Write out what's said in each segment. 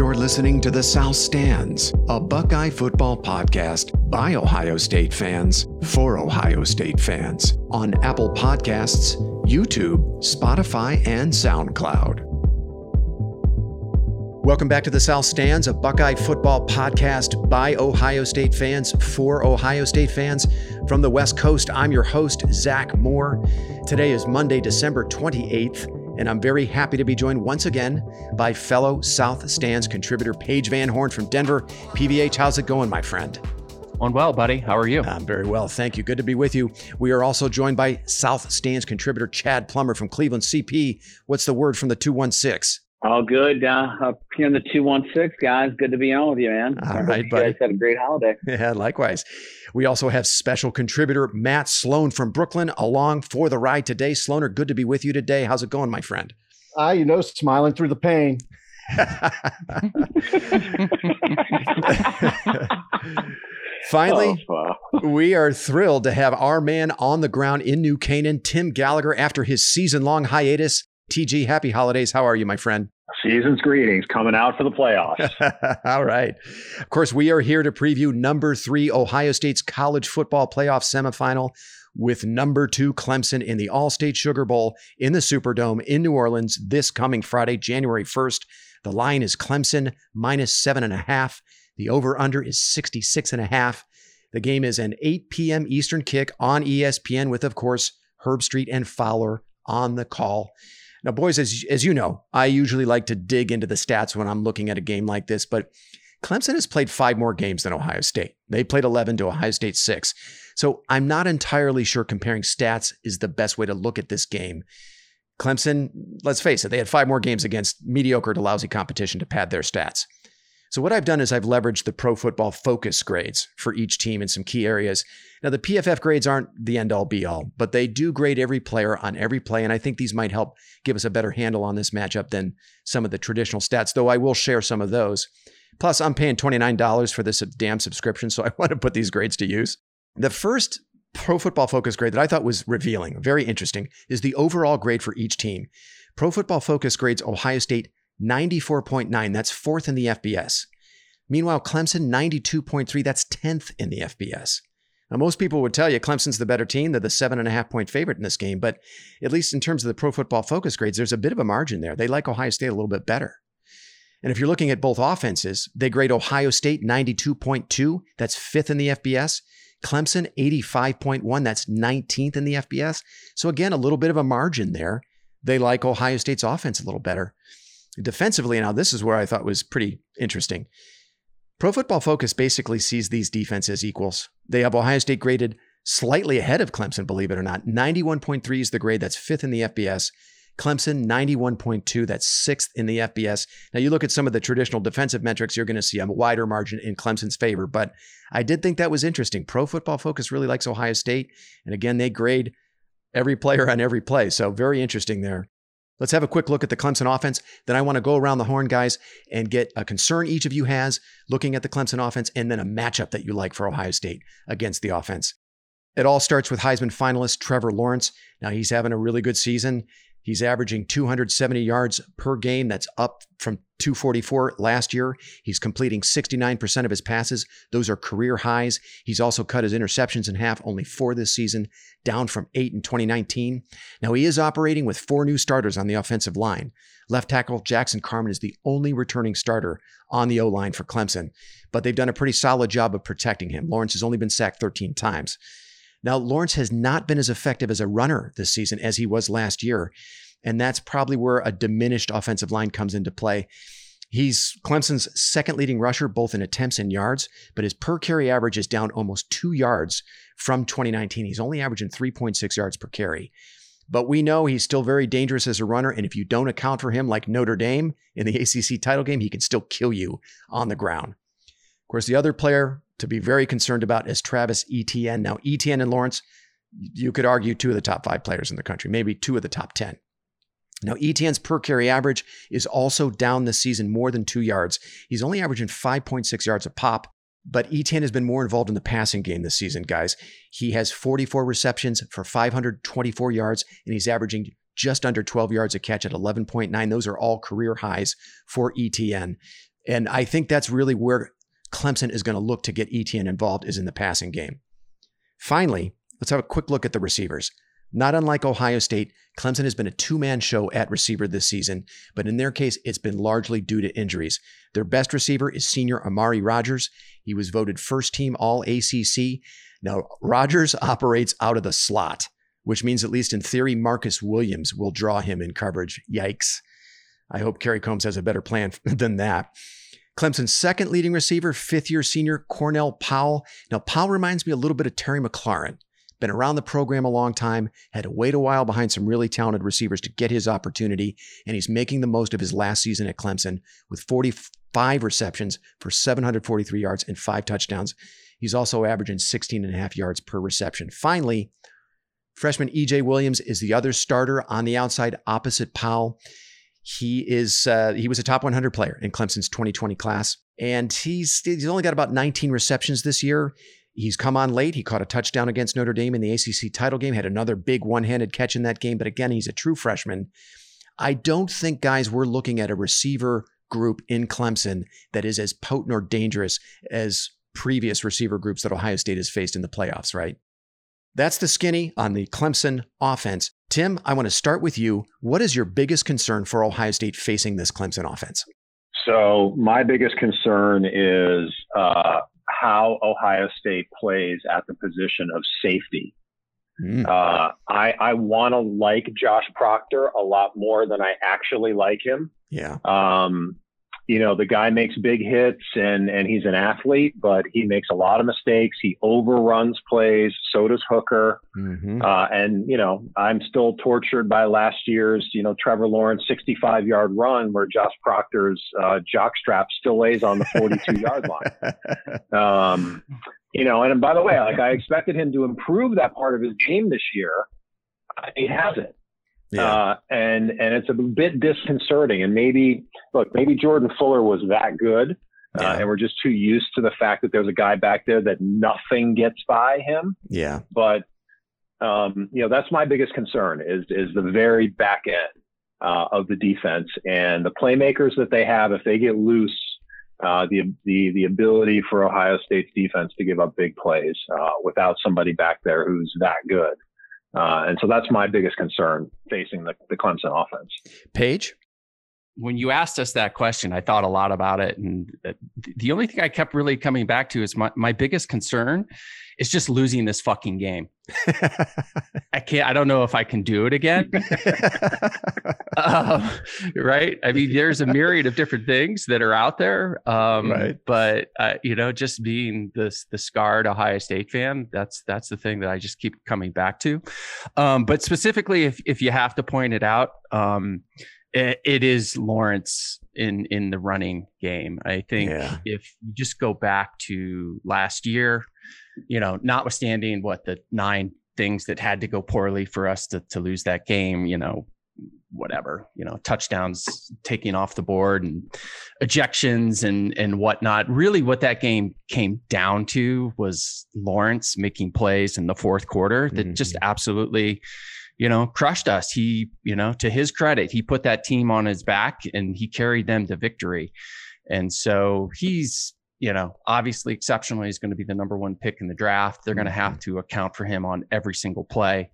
You're listening to The South Stands, a Buckeye football podcast by Ohio State fans for Ohio State fans on Apple Podcasts, YouTube, Spotify, and SoundCloud. Welcome back to The South Stands, a Buckeye football podcast by Ohio State fans for Ohio State fans. From the West Coast, I'm your host, Zach Moore. Today is Monday, December 28th and I'm very happy to be joined once again by fellow South Stands contributor Paige Van Horn from Denver. PVH, how's it going, my friend? On well, buddy. How are you? I'm very well. Thank you. Good to be with you. We are also joined by South Stands contributor Chad Plummer from Cleveland CP. What's the word from the 216? All good. Uh, up here in the 216, guys. Good to be on with you, man. All right, you buddy. guys had a great holiday. Yeah, likewise. We also have special contributor Matt Sloan from Brooklyn along for the ride today. Sloaner, good to be with you today. How's it going, my friend? Ah, you know, smiling through the pain. Finally, Oh, we are thrilled to have our man on the ground in New Canaan, Tim Gallagher, after his season long hiatus. TG, happy holidays. How are you, my friend? Season's greetings coming out for the playoffs. All right. Of course, we are here to preview number three, Ohio State's college football playoff semifinal with number two, Clemson in the Allstate Sugar Bowl in the Superdome in New Orleans this coming Friday, January 1st. The line is Clemson minus seven and a half. The over under is 66 and a half. The game is an 8 p.m. Eastern kick on ESPN with, of course, Herbstreit and Fowler on the call. Now, boys, as, as you know, I usually like to dig into the stats when I'm looking at a game like this, but Clemson has played five more games than Ohio State. They played 11 to Ohio State six. So I'm not entirely sure comparing stats is the best way to look at this game. Clemson, let's face it, they had five more games against mediocre to lousy competition to pad their stats. So what I've done is I've leveraged the pro football focus grades for each team in some key areas. Now the PFF grades aren't the end all be all, but they do grade every player on every play and I think these might help give us a better handle on this matchup than some of the traditional stats, though I will share some of those. Plus I'm paying $29 for this damn subscription, so I want to put these grades to use. The first pro football focus grade that I thought was revealing, very interesting, is the overall grade for each team. Pro football focus grades Ohio State 94.9. That's fourth in the FBS. Meanwhile, Clemson 92.3. That's 10th in the FBS. Now, most people would tell you Clemson's the better team. They're the seven and a half point favorite in this game. But at least in terms of the pro football focus grades, there's a bit of a margin there. They like Ohio State a little bit better. And if you're looking at both offenses, they grade Ohio State 92.2. That's fifth in the FBS. Clemson 85.1. That's 19th in the FBS. So again, a little bit of a margin there. They like Ohio State's offense a little better. Defensively, now this is where I thought was pretty interesting. Pro Football Focus basically sees these defenses equals. They have Ohio State graded slightly ahead of Clemson, believe it or not. 91.3 is the grade, that's fifth in the FBS. Clemson 91.2, that's sixth in the FBS. Now, you look at some of the traditional defensive metrics, you're going to see a wider margin in Clemson's favor, but I did think that was interesting. Pro Football Focus really likes Ohio State. And again, they grade every player on every play. So, very interesting there. Let's have a quick look at the Clemson offense. Then I want to go around the horn, guys, and get a concern each of you has looking at the Clemson offense and then a matchup that you like for Ohio State against the offense. It all starts with Heisman finalist Trevor Lawrence. Now, he's having a really good season. He's averaging 270 yards per game. That's up from 244 last year. He's completing 69% of his passes. Those are career highs. He's also cut his interceptions in half, only four this season, down from eight in 2019. Now, he is operating with four new starters on the offensive line. Left tackle Jackson Carman is the only returning starter on the O line for Clemson, but they've done a pretty solid job of protecting him. Lawrence has only been sacked 13 times. Now, Lawrence has not been as effective as a runner this season as he was last year. And that's probably where a diminished offensive line comes into play. He's Clemson's second leading rusher, both in attempts and yards, but his per carry average is down almost two yards from 2019. He's only averaging 3.6 yards per carry. But we know he's still very dangerous as a runner. And if you don't account for him like Notre Dame in the ACC title game, he can still kill you on the ground. Of course, the other player to be very concerned about is Travis Etienne. Now, Etienne and Lawrence, you could argue two of the top five players in the country, maybe two of the top 10. Now, Etienne's per carry average is also down this season more than two yards. He's only averaging 5.6 yards a pop, but Etienne has been more involved in the passing game this season, guys. He has 44 receptions for 524 yards, and he's averaging just under 12 yards a catch at 11.9. Those are all career highs for Etienne. And I think that's really where Clemson is going to look to get Etienne involved is in the passing game. Finally, let's have a quick look at the receivers. Not unlike Ohio State, Clemson has been a two man show at receiver this season, but in their case, it's been largely due to injuries. Their best receiver is senior Amari Rogers. He was voted first team All ACC. Now, Rogers operates out of the slot, which means, at least in theory, Marcus Williams will draw him in coverage. Yikes. I hope Kerry Coombs has a better plan than that. Clemson's second leading receiver, fifth year senior Cornell Powell. Now, Powell reminds me a little bit of Terry McLaurin. Been around the program a long time, had to wait a while behind some really talented receivers to get his opportunity, and he's making the most of his last season at Clemson with 45 receptions for 743 yards and five touchdowns. He's also averaging 16 and a half yards per reception. Finally, freshman EJ Williams is the other starter on the outside opposite Powell. He is uh, he was a top 100 player in Clemson's 2020 class, and he's he's only got about 19 receptions this year. He's come on late. He caught a touchdown against Notre Dame in the ACC title game, had another big one handed catch in that game. But again, he's a true freshman. I don't think, guys, we're looking at a receiver group in Clemson that is as potent or dangerous as previous receiver groups that Ohio State has faced in the playoffs, right? That's the skinny on the Clemson offense. Tim, I want to start with you. What is your biggest concern for Ohio State facing this Clemson offense? So, my biggest concern is uh, how Ohio State plays at the position of safety. Mm. Uh, I, I want to like Josh Proctor a lot more than I actually like him. Yeah. Um, you know, the guy makes big hits and, and he's an athlete, but he makes a lot of mistakes. He overruns plays. So does Hooker. Mm-hmm. Uh, and, you know, I'm still tortured by last year's, you know, Trevor Lawrence 65 yard run where Josh Proctor's uh, jockstrap still lays on the 42 yard line. Um, you know, and by the way, like I expected him to improve that part of his game this year. He hasn't. Yeah. Uh, and and it's a bit disconcerting. And maybe look, maybe Jordan Fuller was that good, uh, yeah. uh, and we're just too used to the fact that there's a guy back there that nothing gets by him. Yeah. But um, you know, that's my biggest concern is is the very back end uh, of the defense and the playmakers that they have. If they get loose, uh, the the the ability for Ohio State's defense to give up big plays uh, without somebody back there who's that good. Uh, and so that's my biggest concern facing the, the Clemson offense. Paige? When you asked us that question, I thought a lot about it. And the only thing I kept really coming back to is my, my biggest concern is just losing this fucking game. I can't, I don't know if I can do it again. um, right. I mean, there's a myriad of different things that are out there. Um, right. But, uh, you know, just being this, the scarred Ohio State fan, that's, that's the thing that I just keep coming back to. Um, but specifically, if, if you have to point it out, um, it, it is Lawrence in in the running game. I think yeah. if you just go back to last year, you know, notwithstanding what the nine things that had to go poorly for us to, to lose that game, you know, whatever, you know, touchdowns taking off the board and ejections and and whatnot. Really, what that game came down to was Lawrence making plays in the fourth quarter that mm-hmm. just absolutely, you know, crushed us. He, you know, to his credit, he put that team on his back and he carried them to victory. And so he's you know, obviously exceptionally is going to be the number one pick in the draft. They're going to have mm-hmm. to account for him on every single play.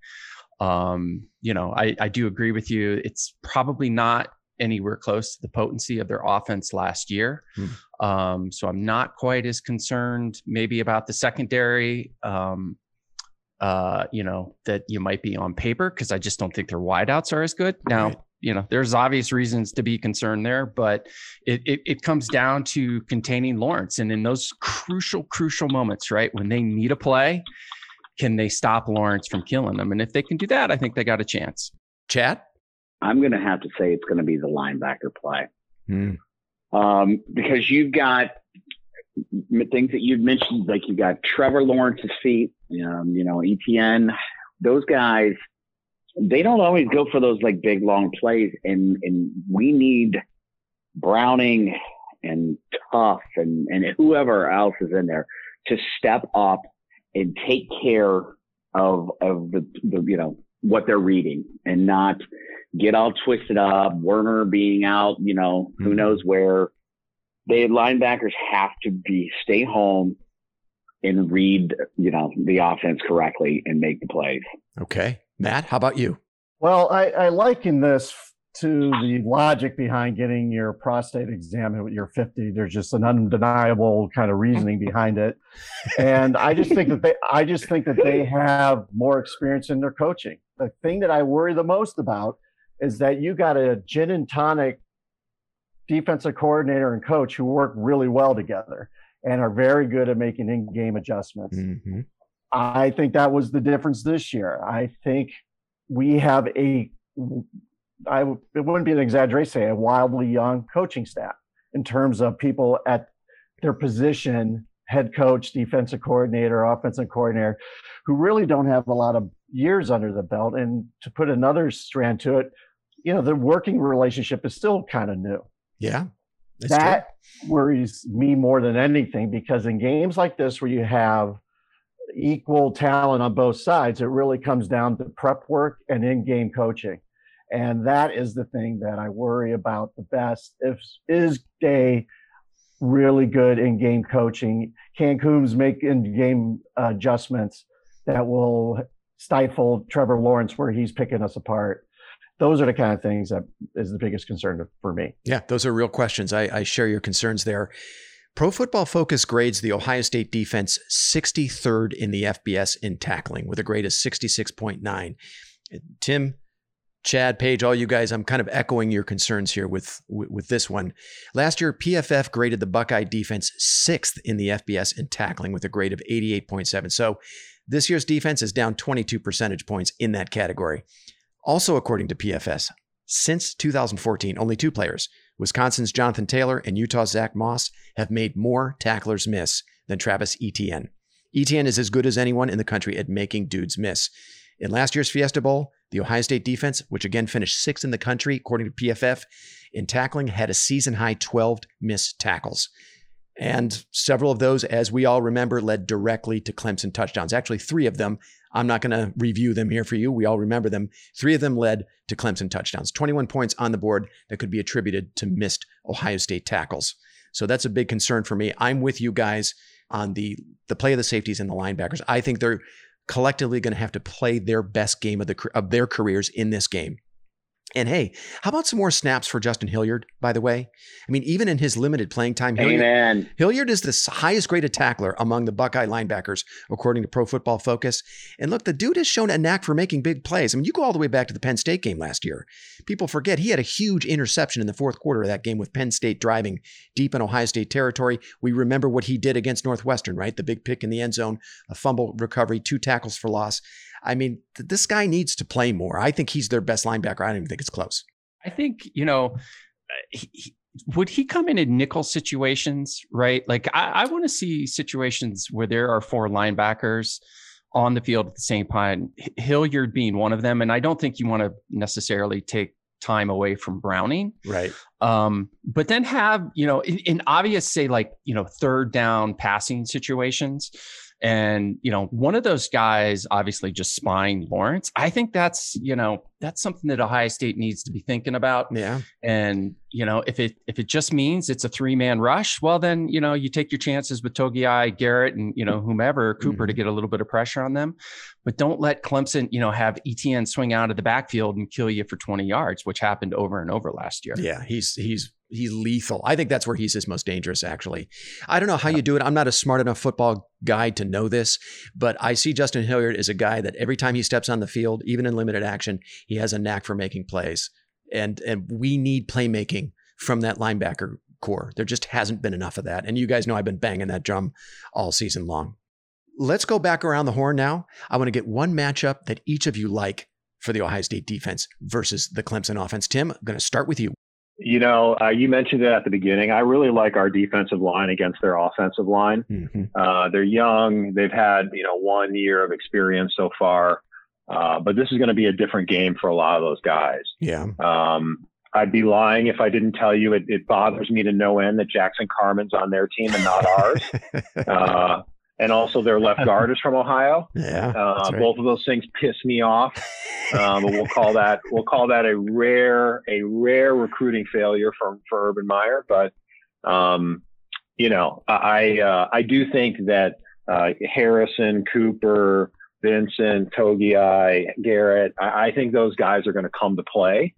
Um, you know, I, I do agree with you. It's probably not anywhere close to the potency of their offense last year. Hmm. Um, so I'm not quite as concerned maybe about the secondary, um, uh, you know, that you might be on paper because I just don't think their wideouts are as good. Now, right you know, there's obvious reasons to be concerned there, but it, it, it comes down to containing Lawrence. And in those crucial, crucial moments, right, when they need a play, can they stop Lawrence from killing them? And if they can do that, I think they got a chance. Chad? I'm going to have to say it's going to be the linebacker play. Hmm. Um, because you've got things that you've mentioned, like you've got Trevor Lawrence's feet, um, you know, Etienne, those guys – they don't always go for those like big long plays, and and we need Browning and Tuf and and whoever else is in there to step up and take care of of the, the you know what they're reading and not get all twisted up. Werner being out, you know, who mm-hmm. knows where. they linebackers have to be stay home and read, you know, the offense correctly and make the plays. Okay. Matt, how about you? Well, I, I liken this to the logic behind getting your prostate examined with your 50 there's just an undeniable kind of reasoning behind it and i just think that they i just think that they have more experience in their coaching the thing that i worry the most about is that you got a gin and tonic defensive coordinator and coach who work really well together and are very good at making in-game adjustments mm-hmm. I think that was the difference this year i think we have a I it wouldn't be an exaggeration say a wildly young coaching staff in terms of people at their position, head coach, defensive coordinator, offensive coordinator, who really don't have a lot of years under the belt. And to put another strand to it, you know, the working relationship is still kind of new. Yeah. That true. worries me more than anything because in games like this where you have equal talent on both sides, it really comes down to prep work and in-game coaching. And that is the thing that I worry about the best. If is Day really good in game coaching? Can Coombs make in game adjustments that will stifle Trevor Lawrence where he's picking us apart? Those are the kind of things that is the biggest concern for me. Yeah, those are real questions. I, I share your concerns there. Pro Football Focus grades the Ohio State defense 63rd in the FBS in tackling with a grade of 66.9. Tim, Chad, Paige, all you guys, I'm kind of echoing your concerns here with, with, with this one. Last year, PFF graded the Buckeye defense sixth in the FBS in tackling with a grade of 88.7. So this year's defense is down 22 percentage points in that category. Also, according to PFF, since 2014, only two players, Wisconsin's Jonathan Taylor and Utah's Zach Moss, have made more tacklers miss than Travis Etienne. Etienne is as good as anyone in the country at making dudes miss. In last year's Fiesta Bowl, the Ohio State defense, which again finished sixth in the country according to PFF in tackling, had a season high 12 missed tackles. And several of those, as we all remember, led directly to Clemson touchdowns. Actually, three of them. I'm not going to review them here for you. We all remember them. Three of them led to Clemson touchdowns. 21 points on the board that could be attributed to missed Ohio State tackles. So that's a big concern for me. I'm with you guys on the the play of the safeties and the linebackers. I think they're collectively going to have to play their best game of the of their careers in this game. And hey, how about some more snaps for Justin Hilliard, by the way? I mean, even in his limited playing time, Hilliard. Hilliard is the highest graded tackler among the Buckeye linebackers, according to Pro Football Focus. And look, the dude has shown a knack for making big plays. I mean, you go all the way back to the Penn State game last year. People forget he had a huge interception in the fourth quarter of that game with Penn State driving deep in Ohio State territory. We remember what he did against Northwestern, right? The big pick in the end zone, a fumble recovery, two tackles for loss. I mean, th- this guy needs to play more. I think he's their best linebacker. I don't even think it's close. I think, you know, uh, he, he, would he come in in nickel situations, right? Like, I, I want to see situations where there are four linebackers on the field at the same time, Hilliard being one of them. And I don't think you want to necessarily take time away from Browning. Right. Um, but then have, you know, in, in obvious, say, like, you know, third down passing situations and, you know, one of those guys obviously just spying Lawrence. I think that's, you know, that's something that Ohio State needs to be thinking about. Yeah. And, you know, if it if it just means it's a three-man rush, well then, you know, you take your chances with Togiai, Garrett, and, you know, whomever, Cooper mm-hmm. to get a little bit of pressure on them. But don't let Clemson, you know, have Etienne swing out of the backfield and kill you for 20 yards, which happened over and over last year. Yeah, he's he's he's lethal. I think that's where he's his most dangerous, actually. I don't know how you do it. I'm not a smart enough football guy to know this, but I see Justin Hilliard as a guy that every time he steps on the field, even in limited action, he has a knack for making plays. And and we need playmaking from that linebacker core. There just hasn't been enough of that. And you guys know I've been banging that drum all season long. Let's go back around the horn now. I want to get one matchup that each of you like for the Ohio State defense versus the Clemson offense. Tim, I'm going to start with you. You know, uh, you mentioned it at the beginning. I really like our defensive line against their offensive line. Mm-hmm. Uh, they're young. They've had, you know, one year of experience so far. Uh, but this is going to be a different game for a lot of those guys. Yeah. Um, I'd be lying if I didn't tell you it, it, bothers me to no end that Jackson Carman's on their team and not ours. and also their left guard is from Ohio. Yeah, uh, right. both of those things piss me off. Um, but we'll call that we'll call that a rare a rare recruiting failure from for Urban Meyer. But Um, you know, I uh, I do think that uh, Harrison, Cooper, Vincent, Togiai, Garrett, I, I, think those guys are going to come to play.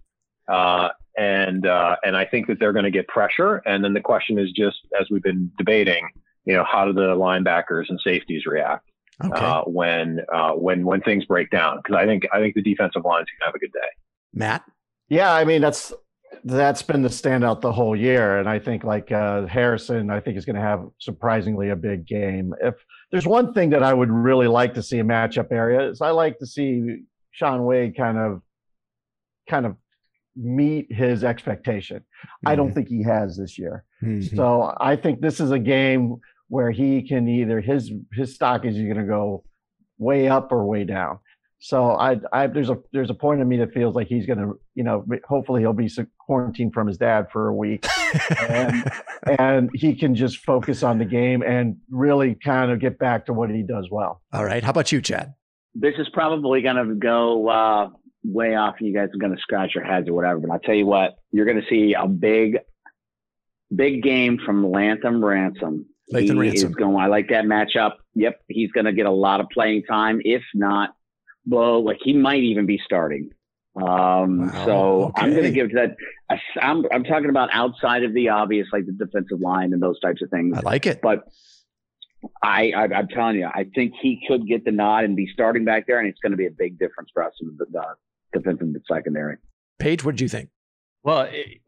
Uh, and uh, and I think that they're going to get pressure. And then the question is just, as we've been debating, you know, how do the linebackers and safeties react okay. uh, when uh, when when things break down? Because I think I think the defensive line's going to have a good day. Matt, yeah, I mean that's that's been the standout the whole year, and I think like uh, Harrison, I think is going to have surprisingly a big game. If there's one thing that I would really like to see a matchup area is I like to see Shaun Wade kind of kind of meet his expectation. Mm-hmm. I don't mm-hmm. think he has this year. Mm-hmm. So I think this is a game where he can either his his stock is going to go way up or way down. So I, I there's a there's a point in me that feels like he's going to you know hopefully he'll be quarantined from his dad for a week and and he can just focus on the game and really kind of get back to what he does well. All right, how about you, Chad? This is probably going to go uh, way off and you guys are going to scratch your heads or whatever. But I'll tell you what, you're going to see a big, big game from Lathan Ransom. He Ransom. is going, I like that matchup. Yep. He's going to get a lot of playing time. If not, well, like he might even be starting. Um, wow, so okay. I'm going to give that. I'm, I'm talking about outside of the obvious, like the defensive line and those types of things. I like it. But I, I am telling you, I think he could get the nod and be starting back there, and it's going to be a big difference for us in the, the defensive secondary. Paige, what did you think? Well, eh, it,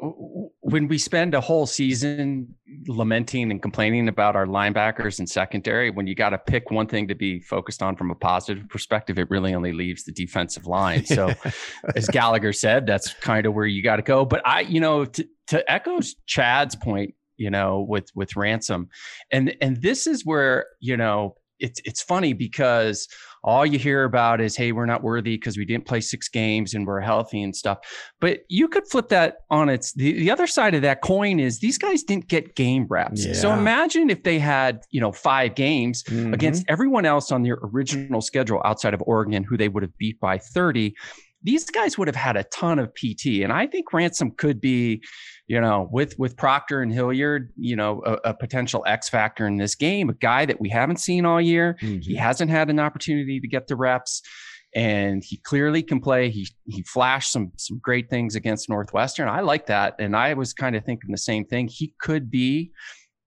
when we spend a whole season lamenting and complaining about our linebackers and secondary, when you got to pick one thing to be focused on from a positive perspective, it really only leaves the defensive line. So, as Gallagher said, that's kind of where you got to go. But I, you know, to, to echo Chad's point, you know, with with ransom, and and this is where you know it's it's funny because all you hear about is hey we're not worthy because we didn't play six games and we're healthy and stuff but you could flip that on its the, the other side of that coin is these guys didn't get game reps yeah. so imagine if they had you know five games mm-hmm. against everyone else on their original schedule outside of oregon who they would have beat by 30 these guys would have had a ton of pt and i think ransom could be you know, with with Proctor and Hilliard, you know, a, a, potential X factor in this game, a guy that we haven't seen all year. Mm-hmm. He hasn't had an opportunity to get the reps, and he clearly can play. He he flashed some some great things against Northwestern. I like that, and I was kind of thinking the same thing. He could be.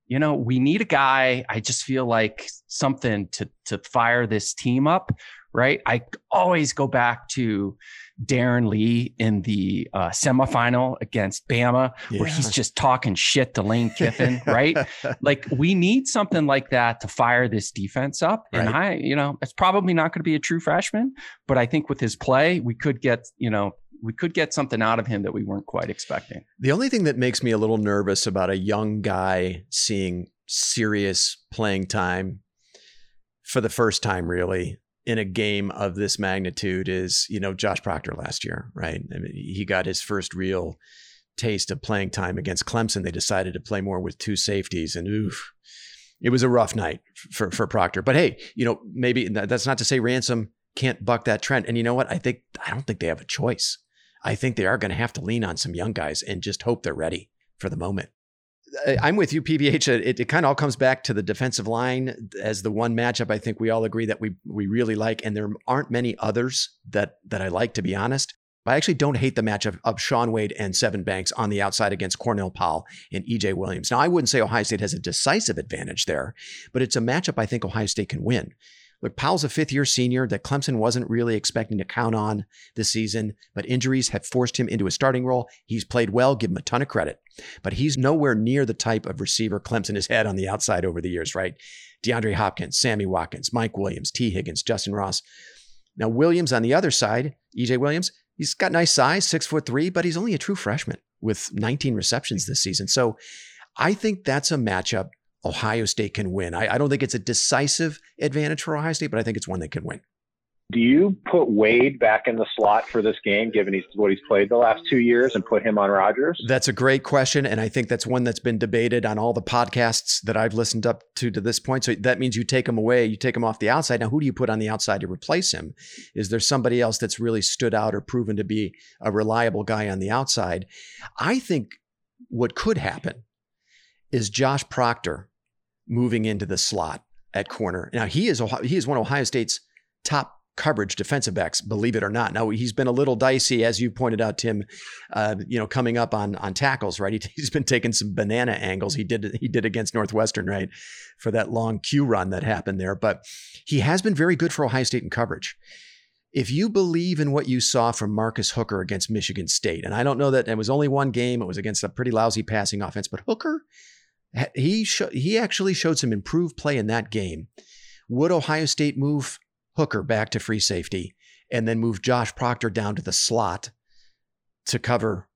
You know, we need a guy. I just feel like something to to fire this team up, right? I always go back to Darron Lee in the uh, semifinal against Bama, yeah. where he's just talking shit to Lane Kiffin, right? like we need something like that to fire this defense up. Right. And I, you know, it's probably not going to be a true freshman, but I think with his play, we could get, you know, we could get something out of him that we weren't quite expecting. The only thing that makes me a little nervous about a young guy seeing serious playing time for the first time, really, in a game of this magnitude is, you know, Josh Proctor last year, right? I mean, he got his first real taste of playing time against Clemson. They decided to play more with two safeties, and oof, it was a rough night for for Proctor. But hey, you know, maybe that's not to say Ransom can't buck that trend. And you know what? I think I don't think they have a choice. I think they are going to have to lean on some young guys and just hope they're ready for the moment. I'm with you, PVH. It, it kind of all comes back to the defensive line as the one matchup I think we all agree that we we really like, and there aren't many others that that I like, to be honest. I actually don't hate the matchup of Shaun Wade and Sevyn Banks on the outside against Cornell Powell and EJ Williams. Now, I wouldn't say Ohio State has a decisive advantage there, but it's a matchup I think Ohio State can win. Look, Powell's a fifth year senior that Clemson wasn't really expecting to count on this season, but injuries have forced him into a starting role. He's played well, give him a ton of credit, but he's nowhere near the type of receiver Clemson has had on the outside over the years, right? DeAndre Hopkins, Sammy Watkins, Mike Williams, Tee Higgins, Justin Ross. Now, Williams on the other side, EJ Williams, he's got nice size, six foot three, but he's only a true freshman with 19 receptions this season. So I think that's a matchup Ohio State can win. I, I don't think it's a decisive advantage for Ohio State, but I think it's one they can win. Do you put Wade back in the slot for this game, given he's what he's played the last two years, and put him on Rogers? That's a great question, and I think that's one that's been debated on all the podcasts that I've listened up to to this point. So that means you take him away, you take him off the outside. Now, who do you put on the outside to replace him? Is there somebody else that's really stood out or proven to be a reliable guy on the outside? I think what could happen is Josh Proctor moving into the slot at corner. Now he is he is one of Ohio State's top coverage defensive backs, believe it or not. Now he's been a little dicey, as you pointed out, Tim. Uh, you know, coming up on on tackles, right? He, has been taking some banana angles. He did he did against Northwestern, right, for that long Q run that happened there. But he has been very good for Ohio State in coverage. If you believe in what you saw from Marcus Hooker against Michigan State, and I don't know that it was only one game, it was against a pretty lousy passing offense, but Hooker, he sh- he actually showed some improved play in that game. Would Ohio State move Hooker back to free safety and then move Josh Proctor down to the slot to cover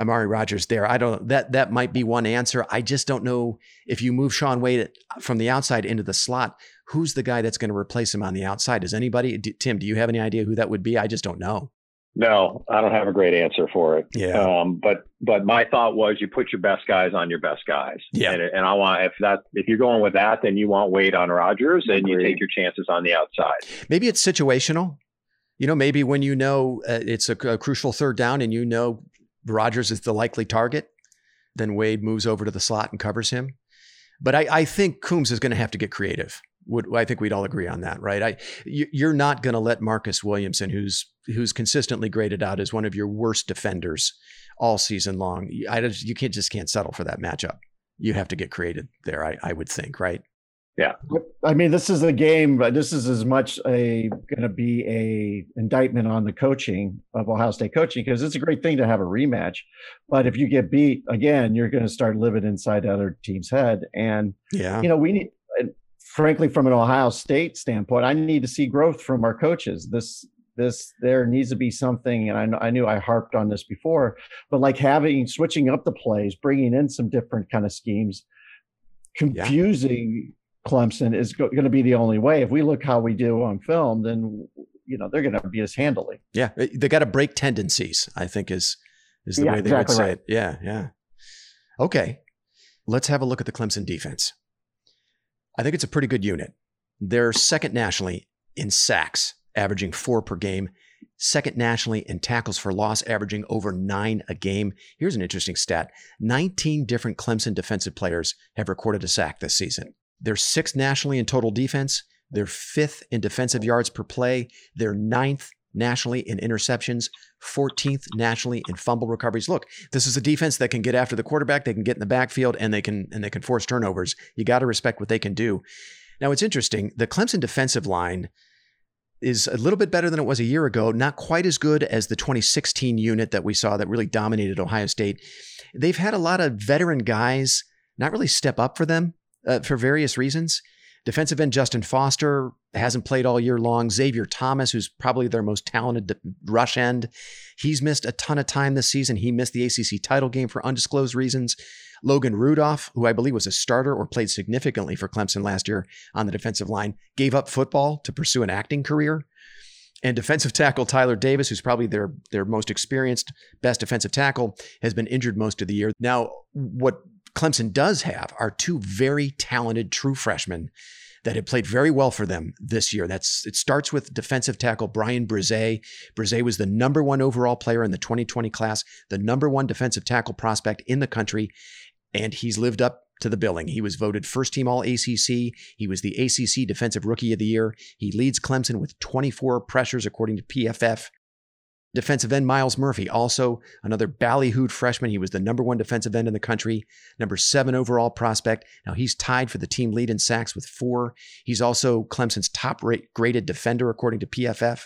Amari Rogers there. I don't that that might be one answer. I just don't know if you move Shaun Wade from the outside into the slot, who's the guy that's going to replace him on the outside? Does anybody Tim, do you have any idea who that would be? I just don't know. No, I don't have a great answer for it. Yeah. Um, but but my thought was you put your best guys on your best guys. Yeah. And, and I want if that if you're going with that, then you want Wade on Rogers, and you take your chances on the outside. Maybe it's situational. You know, maybe when you know uh, it's a, a crucial third down, and you know Rogers is the likely target, then Wade moves over to the slot and covers him. But I, I think Coombs is going to have to get creative. Would I think we'd all agree on that, right? I you're not going to let Marcus Williamson, who's who's consistently graded out as one of your worst defenders all season long. I just, you can't just can't settle for that matchup. You have to get creative there. I, I would think, right? Yeah. I mean, this is a game, but this is as much a going to be a indictment on the coaching of Ohio State coaching because it's a great thing to have a rematch. But if you get beat again, you're going to start living inside the other team's head. And yeah, you know, we need frankly, from an Ohio State standpoint, I need to see growth from our coaches. This this there needs to be something, and I, I knew I harped on this before, but like having switching up the plays, bringing in some different kind of schemes, confusing yeah. Clemson is go, going to be the only way. If we look how we do on film, then you know they're going to beat us handily. Yeah, they got to break tendencies. I think is is the yeah, way they exactly would say right. it. Yeah, yeah. Okay, let's have a look at the Clemson defense. I think it's a pretty good unit. They're second nationally in sacks, averaging four per game, second nationally in tackles for loss, averaging over nine a game. Here's an interesting stat 19 different Clemson defensive players have recorded a sack this season. They're sixth nationally in total defense, they're fifth in defensive yards per play, they're ninth nationally in interceptions, 14th nationally in fumble recoveries. Look, this is a defense that can get after the quarterback, they can get in the backfield and they can and they can force turnovers. You got to respect what they can do. Now it's interesting, the Clemson defensive line is a little bit better than it was a year ago, not quite as good as the 2016 unit that we saw that really dominated Ohio State. They've had a lot of veteran guys not really step up for them uh, for various reasons. Defensive end Justin Foster hasn't played all year long. Xavier Thomas, who's probably their most talented rush end, he's missed a ton of time this season. He missed the ACC title game for undisclosed reasons. Logan Rudolph, who I believe was a starter or played significantly for Clemson last year on the defensive line, gave up football to pursue an acting career. And defensive tackle Tyler Davis, who's probably their their most experienced, best defensive tackle, has been injured most of the year. Now, what Clemson does have are two very talented true freshmen that have played very well for them this year. That's it starts with defensive tackle Bryan Bresee. Bresee was the number one overall player in the 2020 class, the number one defensive tackle prospect in the country, and he's lived up to the billing. He was voted first team all ACC. He was the ACC Defensive Rookie of the Year. He leads Clemson with 24 pressures according to PFF. Defensive end Myles Murphy, also another ballyhooed freshman. He was the number one defensive end in the country, number seven overall prospect. Now he's tied for the team lead in sacks with four. He's also Clemson's top graded defender according to PFF.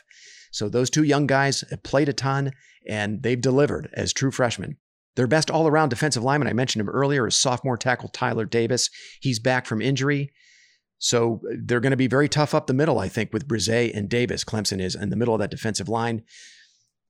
So those two young guys have played a ton and they've delivered as true freshmen. Their best all around defensive lineman, I mentioned him earlier, is sophomore tackle Tyler Davis. He's back from injury. So uh, they're going to be very tough up the middle, I think, with Bresee and Davis. Clemson is in the middle of that defensive line.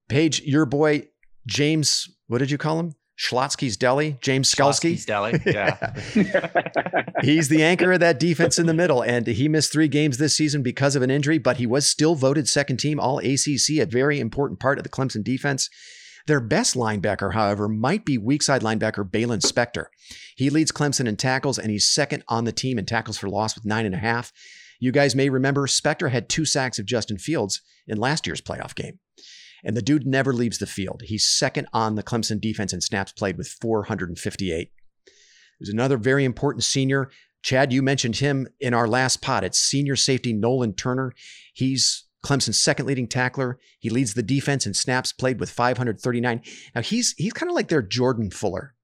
Paige, your boy, James, what did you call him? Schlotzsky's Deli, James Skalski. Schlotzsky's Deli, yeah. He's the anchor of that defense in the middle, and he missed three games this season because of an injury, but he was still voted second team All ACC, a very important part of the Clemson defense. Their best linebacker, however, might be weak side linebacker Baylon Spector. He leads Clemson in tackles, and he's second on the team in tackles for loss with nine and a half. You guys may remember Spector had two sacks of Justin Fields in last year's playoff game. And the dude never leaves the field. He's second on the Clemson defense in snaps played with 458. There's another very important senior. Chad, you mentioned him in our last pot. It's senior safety Nolan Turner. He's Clemson's second leading tackler. He leads the defense in snaps played with 539. Now he's he's kind of like their Jordan Fuller.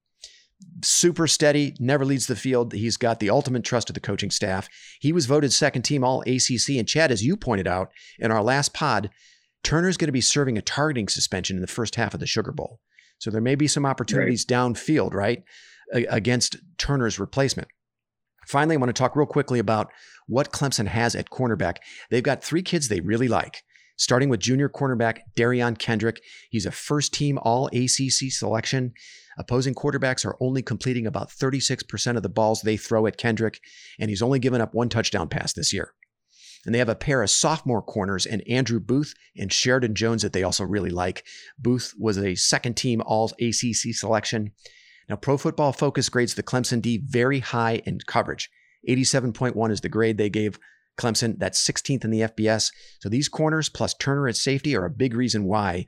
Super steady, never leads the field. He's got the ultimate trust of the coaching staff. He was voted second team all ACC. And Chad, as you pointed out in our last pod, Turner's going to be serving a targeting suspension in the first half of the Sugar Bowl. So there may be some opportunities right. downfield, right, against Turner's replacement. Finally, I want to talk real quickly about what Clemson has at cornerback. They've got three kids they really like, starting with junior cornerback Derion Kendrick. He's a first team all ACC selection. Opposing quarterbacks are only completing about 36% of the balls they throw at Kendrick, and he's only given up one touchdown pass this year. And they have a pair of sophomore corners and Andrew Booth and Sheridan Jones that they also really like. Booth was a second team all ACC selection. Now, Pro Football Focus grades the Clemson D very high in coverage. 87.1 is the grade they gave Clemson. That's 16th in the FBS. So these corners plus Turner at safety are a big reason why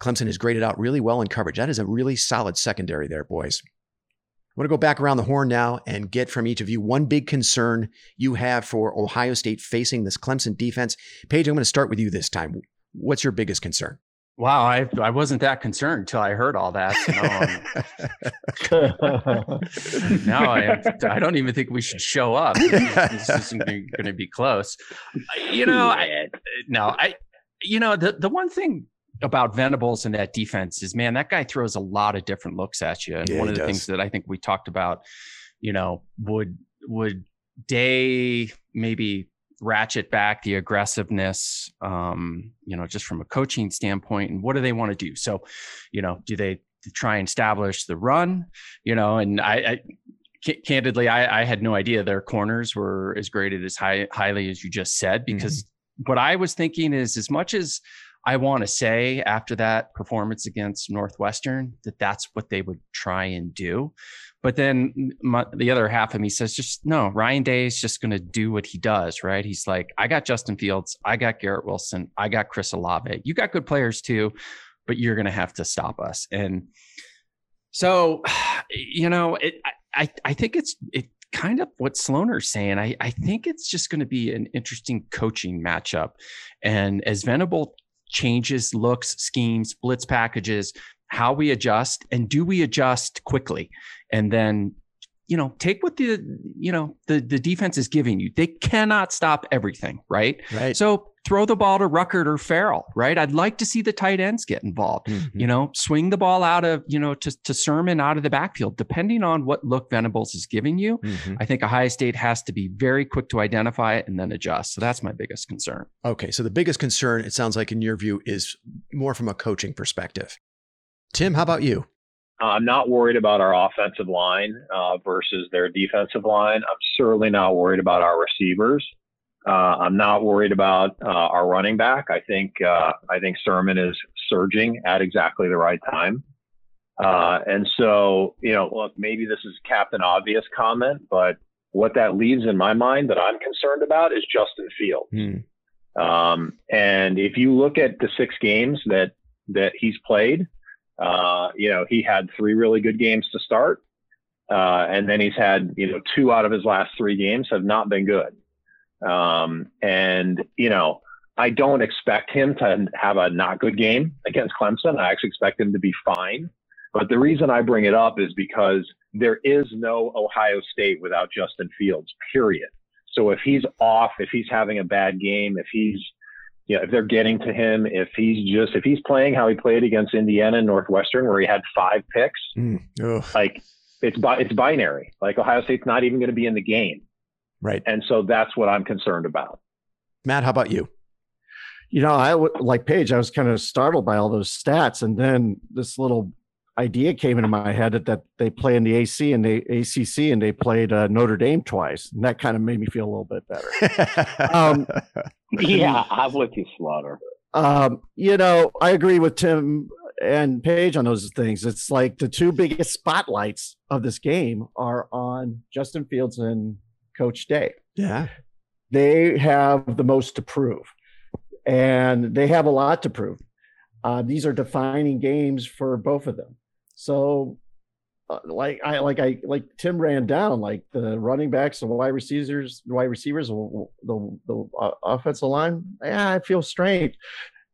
Clemson is graded out really well in coverage. That is a really solid secondary there, boys. I want to go back around the horn now and get from each of you one big concern you have for Ohio State facing this Clemson defense. Paige, I'm going to start with you this time. What's your biggest concern? Wow, I I wasn't that concerned until I heard all that. So um, now, I I don't even think we should show up. This isn't going to be close. You know, I, no, I you know the the one thing about Venables and that defense is, man, that guy throws a lot of different looks at you. And yeah, one of the does. things that I think we talked about, you know, would would Day maybe ratchet back the aggressiveness, um, you know, just from a coaching standpoint. And what do they want to do? So, you know, do they try and establish the run? You know, and I, I candidly, I, I, had no idea their corners were as graded as high, highly as you just said, because mm-hmm. what I was thinking is as much as I want to say after that performance against Northwestern that that's what they would try and do. But then my, the other half of me says, just no, Ryan Day is just going to do what he does, right? He's like, I got Justin Fields, I got Garrett Wilson, I got Chris Olave. You got good players too, but you're going to have to stop us. And so, you know, it, I, I think it's, it kind of what Sloaner's saying. I, I think it's just going to be an interesting coaching matchup. And as Venable changes, looks, schemes, blitz packages, how we adjust and do we adjust quickly? And then you know take what the you know the the defense is giving you. They cannot stop everything right? Right. So throw the ball to Ruckert or Farrell right I'd like to see the tight ends get involved mm-hmm. you know swing the ball out of you know to, to Sermon out of the backfield depending on what look Venables is giving you mm-hmm. I think Ohio State has to be very quick to identify it and then adjust so that's my biggest concern okay so the biggest concern it sounds like in your view is more from a coaching perspective Tim, how about you? I'm not worried about our offensive line uh, versus their defensive line. I'm certainly not worried about our receivers. Uh, I'm not worried about uh, our running back. I think uh, I think Sermon is surging at exactly the right time. Uh, and so, you know, look, maybe this is Captain Obvious comment, but what that leaves in my mind that I'm concerned about is Justin Fields. Hmm. Um, and if you look at the six games that that he's played, uh, you know, he had three really good games to start. Uh, and then he's had, you know, two out of his last three games have not been good. Um, and, you know, I don't expect him to have a not good game against Clemson. I actually expect him to be fine. But the reason I bring it up is because there is no Ohio State without Justin Fields, period. So if he's off, if he's having a bad game, if he's you know, if they're getting to him, if he's just if he's playing how he played against Indiana and Northwestern, where he had five picks, mm, like it's it's binary. Like Ohio State's not even going to be in the game, right? And so that's what I'm concerned about. Matt, how about you? You know, I like Paige. I was kind of startled by all those stats, and then this little idea came into my head that, that they play in the AC and the ACC and they played uh, Notre Dame twice, and that kind of made me feel a little bit better. um, yeah, I'm with you, Slaughter. Um, you know, I agree with Tim and Paige on those things. It's like the two biggest spotlights of this game are on Justin Fields and Coach Day. Yeah, they have the most to prove, and they have a lot to prove. Uh, these are defining games for both of them. So uh, like I like I like Tim ran down like the running backs, the wide receivers, wide receivers, the the, the uh, offensive line. Yeah, I feel strange.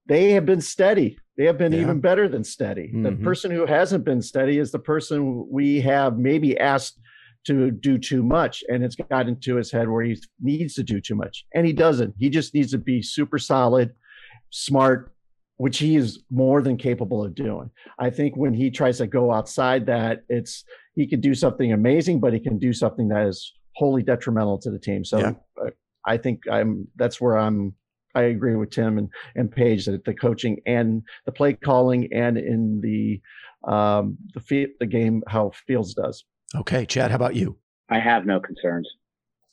They have been steady. They have been yeah. even better than steady. Mm-hmm. The person who hasn't been steady is the person we have maybe asked to do too much, and it's got into his head where he needs to do too much, and he doesn't. He just needs to be super solid, smart, which he is more than capable of doing. I think when he tries to go outside that, it's he can do something amazing, but he can do something that is wholly detrimental to the team. So yeah. Uh, I think I'm that's where I'm I agree with Tim and, and Paige that the coaching and the play calling and in the um, the the game how Fields does. Okay, Chad, how about you? I have no concerns,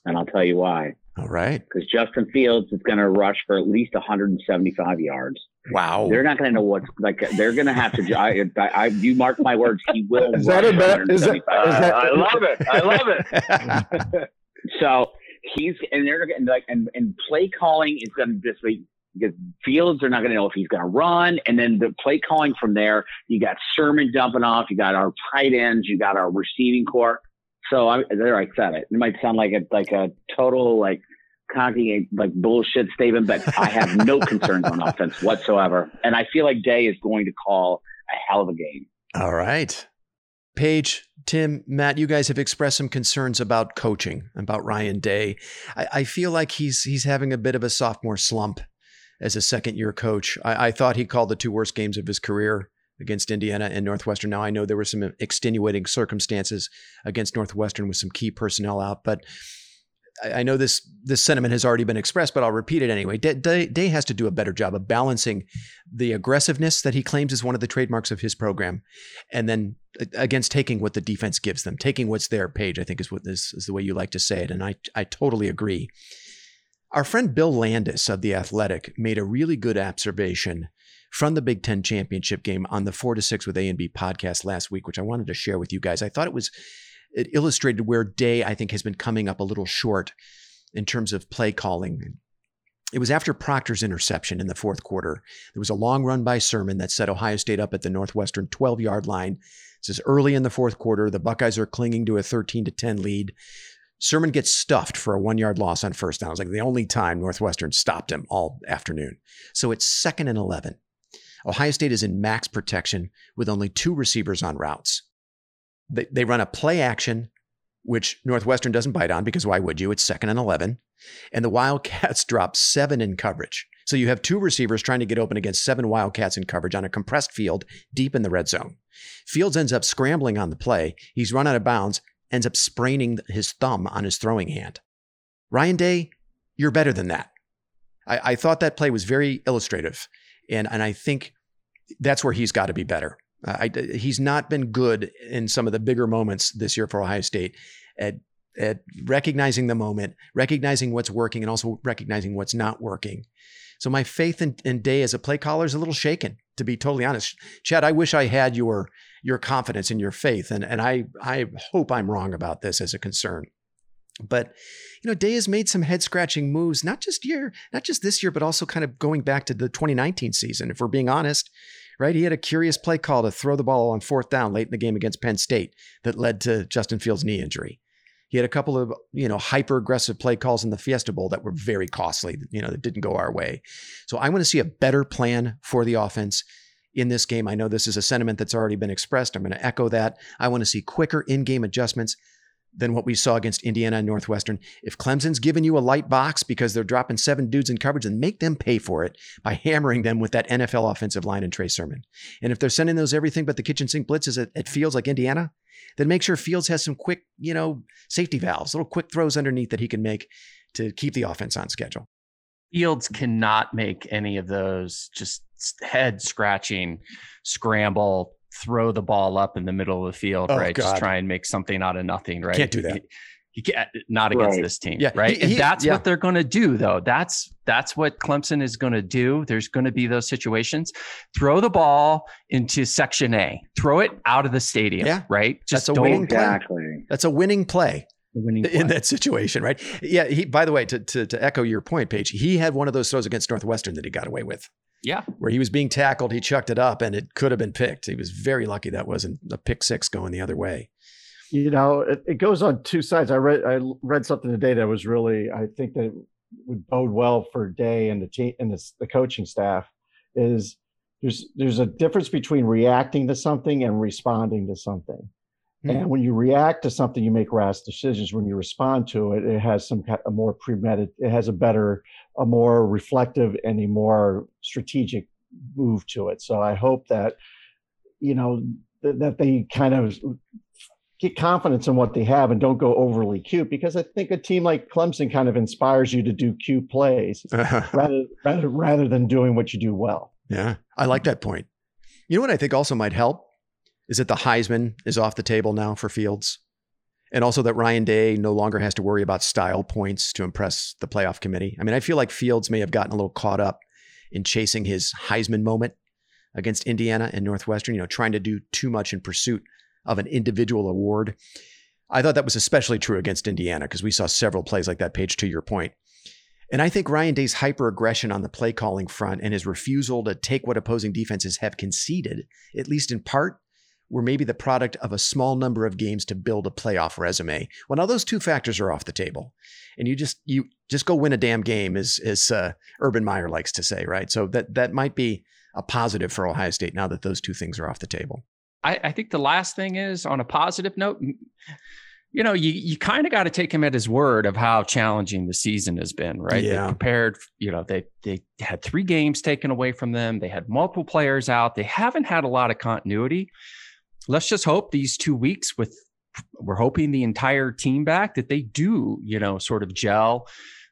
and I'll tell you why. All right. Because Justin Fields is going to rush for at least 175 yards. Wow. They're not going to know what's like. They're going to have to. I, I, I, you mark my words. He will. is that a bet? Is that, is that, I love it. I love it. so he's and they're going to get like and and play calling is going to just be because Fields are not going to know if he's going to run, and then the play calling from there. You got Sermon dumping off. You got our tight ends. You got our receiving corps. So I, there, I said it. It might sound like a like a total like cocky like bullshit statement, but I have no concerns on offense whatsoever, and I feel like Day is going to call a hell of a game. All right, Paige, Tim, Matt, you guys have expressed some concerns about coaching, about Ryan Day. I, I feel like he's he's having a bit of a sophomore slump as a second year coach. I, I thought he called the two worst games of his career against Indiana and Northwestern. Now I know there were some extenuating circumstances against Northwestern with some key personnel out, but I know this this sentiment has already been expressed, but I'll repeat it anyway. Day, Day, has to do a better job of balancing the aggressiveness that he claims is one of the trademarks of his program, and then against taking what the defense gives them, taking what's their page. I think is what this is the way you like to say it, and I I totally agree. Our friend Bill Landis of the Athletic made a really good observation from the Big Ten championship game on the four to six with A and B podcast last week, which I wanted to share with you guys. I thought it was it illustrated where Day I think has been coming up a little short in terms of play calling. It was after Proctor's interception in the fourth quarter. There was a long run by Sermon that set Ohio State up at the Northwestern 12 yard line. This is early in the fourth quarter. The Buckeyes are clinging to a 13 to 10 lead. Sermon gets stuffed for a one yard loss on first down. It was like the only time Northwestern stopped him all afternoon. So it's second and 11. Ohio State is in max protection with only two receivers on routes. They, they run a play action, which Northwestern doesn't bite on because why would you? It's second and 11. And the Wildcats drop seven in coverage. So you have two receivers trying to get open against seven Wildcats in coverage on a compressed field deep in the red zone. Fields ends up scrambling on the play. He's run out of bounds, ends up spraining his thumb on his throwing hand. Ryan Day, you're better than that. I, I thought that play was very illustrative. And, and I think that's where he's got to be better. Uh, I, he's not been good in some of the bigger moments this year for Ohio State at, at recognizing the moment, recognizing what's working, and also recognizing what's not working. So my faith in, in Day as a play caller is a little shaken, to be totally honest. Chad, I wish I had your your confidence and your faith, and and I I hope I'm wrong about this as a concern. But you know, Day has made some head scratching moves, not just year, not just this year, but also kind of going back to the 2019 season. If we're being honest, right? He had a curious play call to throw the ball on fourth down late in the game against Penn State that led to Justin Fields' knee injury. He had a couple of, you know, hyper aggressive play calls in the Fiesta Bowl that were very costly, you know, that didn't go our way. So I want to see a better plan for the offense in this game. I know this is a sentiment that's already been expressed. I'm going to echo that. I want to see quicker in game adjustments than what we saw against Indiana and Northwestern. If Clemson's giving you a light box because they're dropping seven dudes in coverage, then make them pay for it by hammering them with that NFL offensive line and Trey Sermon. And if they're sending those everything but the kitchen sink blitzes at Fields like Indiana, then make sure Fields has some quick, you know, safety valves, little quick throws underneath that he can make to keep the offense on schedule. Fields cannot make any of those just head scratching scramble throw the ball up in the middle of the field, oh, right? God. Just try and make something out of nothing, right? Can't do that. He, he can't, not against right. this team, yeah. right? He, and that's yeah. what they're going to do, though. That's that's what Clemson is going to do. There's going to be those situations. Throw the ball into Section A. Throw it out of the stadium, yeah. right? Just that's a winning play. Exactly. That's a winning play. In that situation, right? Yeah. He, by the way, to, to to echo your point, Paige, he had one of those throws against Northwestern that he got away with Yeah. Where he was being tackled, he chucked it up and it could have been picked. He was very lucky that wasn't a pick six going the other way. You know, it, it goes on two sides. I read I read something today that was really I think that would bode well for Day and the team and the, the coaching staff is there's there's a difference between reacting to something and responding to something. Mm-hmm. And when you react to something, you make rash decisions. When you respond to it, it has some kind of more premeditated. It has a better, a more reflective, and a more strategic move to it. So I hope that, you know, th- that they kind of get confidence in what they have and don't go overly cute because I think a team like Clemson kind of inspires you to do cute plays rather, rather rather than doing what you do well. Yeah, I like that point. You know what I think also might help is that the Heisman is off the table now for Fields. And also that Ryan Day no longer has to worry about style points to impress the playoff committee. I mean, I feel like Fields may have gotten a little caught up in chasing his Heisman moment against Indiana and Northwestern, you know, trying to do too much in pursuit of an individual award. I thought that was especially true against Indiana because we saw several plays like that, Paige, to your point. And I think Ryan Day's hyper aggression on the play calling front and his refusal to take what opposing defenses have conceded, at least in part, were maybe the product of a small number of games to build a playoff resume. When all those two factors are off the table, and you just you just go win a damn game, as as uh, Urban Meyer likes to say, right? So that that might be a positive for Ohio State now that those two things are off the table. I, I think the last thing is on a positive note you know, you you kind of got to take him at his word of how challenging the season has been, right? Yeah. They compared, you know, they they had three games taken away from them. They had multiple players out. They haven't had a lot of continuity. Let's just hope these two weeks with we're hoping the entire team back that they do, you know, sort of gel,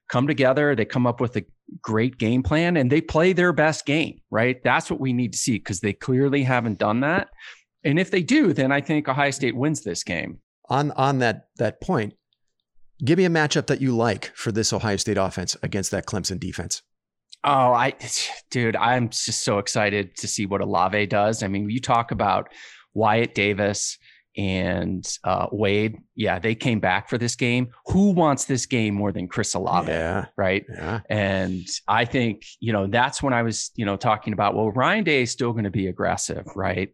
come together, they come up with a great game plan and they play their best game, right? That's what we need to see because they clearly haven't done that. And if they do, then I think Ohio State wins this game on on that that point, give me a matchup that you like for this Ohio State offense against that Clemson defense. Oh, I, dude, I'm just so excited to see what Olave does. I mean, you talk about Wyatt Davis and uh, Wade. Yeah, they came back for this game. Who wants this game more than Chris Olave? Yeah, right. Yeah. And I think you know that's when I was you know talking about well, Ryan Day is still going to be aggressive, right?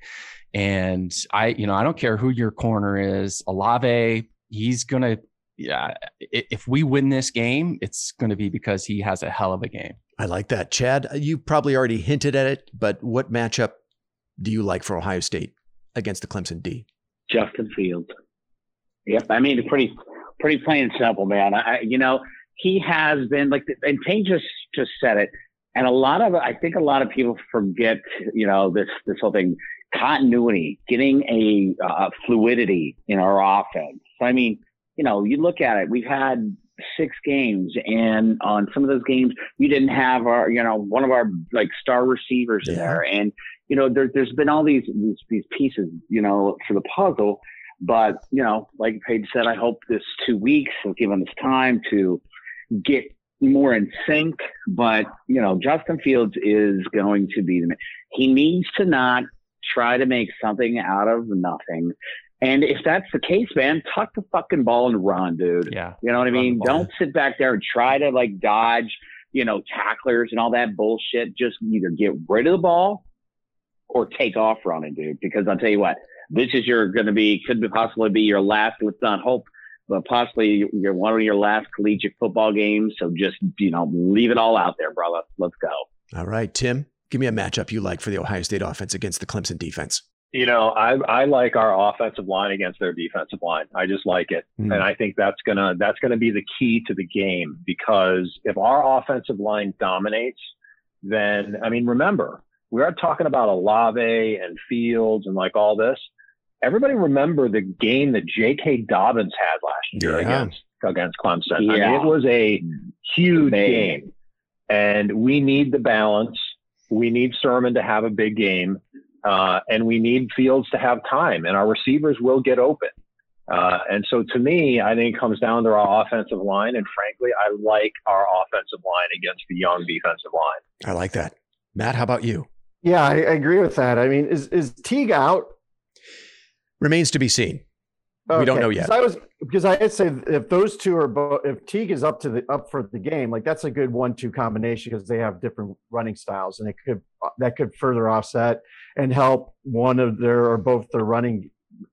And I, you know, I don't care who your corner is. Olave, he's gonna, yeah. If we win this game, it's going to be because he has a hell of a game. I like that, Chad. Uh, you probably already hinted at it, but what matchup do you like for Ohio State against the Clemson D? Justin Fields. Yep, I mean, pretty, pretty plain and simple, man. I, you know, he has been like, and Paige just just said it, and a lot of, I think, a lot of people forget, you know, this this whole thing continuity, getting a uh, fluidity in our offense. I mean, you know, you look at it, we've had six games and on some of those games, we didn't have our, you know, one of our like star receivers in there. And, you know, there, has been all these, these, these pieces, you know, for the puzzle. But, you know, like Paige said, I hope this two weeks will give us time to get more in sync. But, you know, Justin Fields is going to be the, man. he needs to not try to make something out of nothing. And if that's the case, man, tuck the fucking ball and run, dude. Yeah. You know what I mean? Don't sit back there and try to like dodge, you know, tacklers and all that bullshit. Just either get rid of the ball or take off running, dude. Because I'll tell you what, this is your going to be, could be possibly be your last, let's not hope, but possibly you're one of your last collegiate football games. So just, you know, leave it all out there, brother. Let's go. All right, Tim. Give me a matchup you like for the Ohio State offense against the Clemson defense. You know, I I like our offensive line against their defensive line. I just like it, mm. and I think that's gonna that's gonna be the key to the game because if our offensive line dominates, then I mean, remember we are talking about Olave and Fields and like all this. Everybody remember the game that J.K. Dobbins had last year yeah. against against Clemson. Yeah. I mean, it was a huge game, and we need the balance we need Sermon to have a big game, uh, and we need Fields to have time, and our receivers will get open. Uh, and so to me, I think it comes down to our offensive line. And frankly, I like our offensive line against the young defensive line. I like that. Matt, how about you? Yeah, I, I agree with that. I mean, is, is Teague out? Remains to be seen. Okay. We don't know yet. I was because I'd say if those two are both, if Teague is up to the up for the game, like that's a good one-two combination because they have different running styles, and it could that could further offset and help one of their or both their running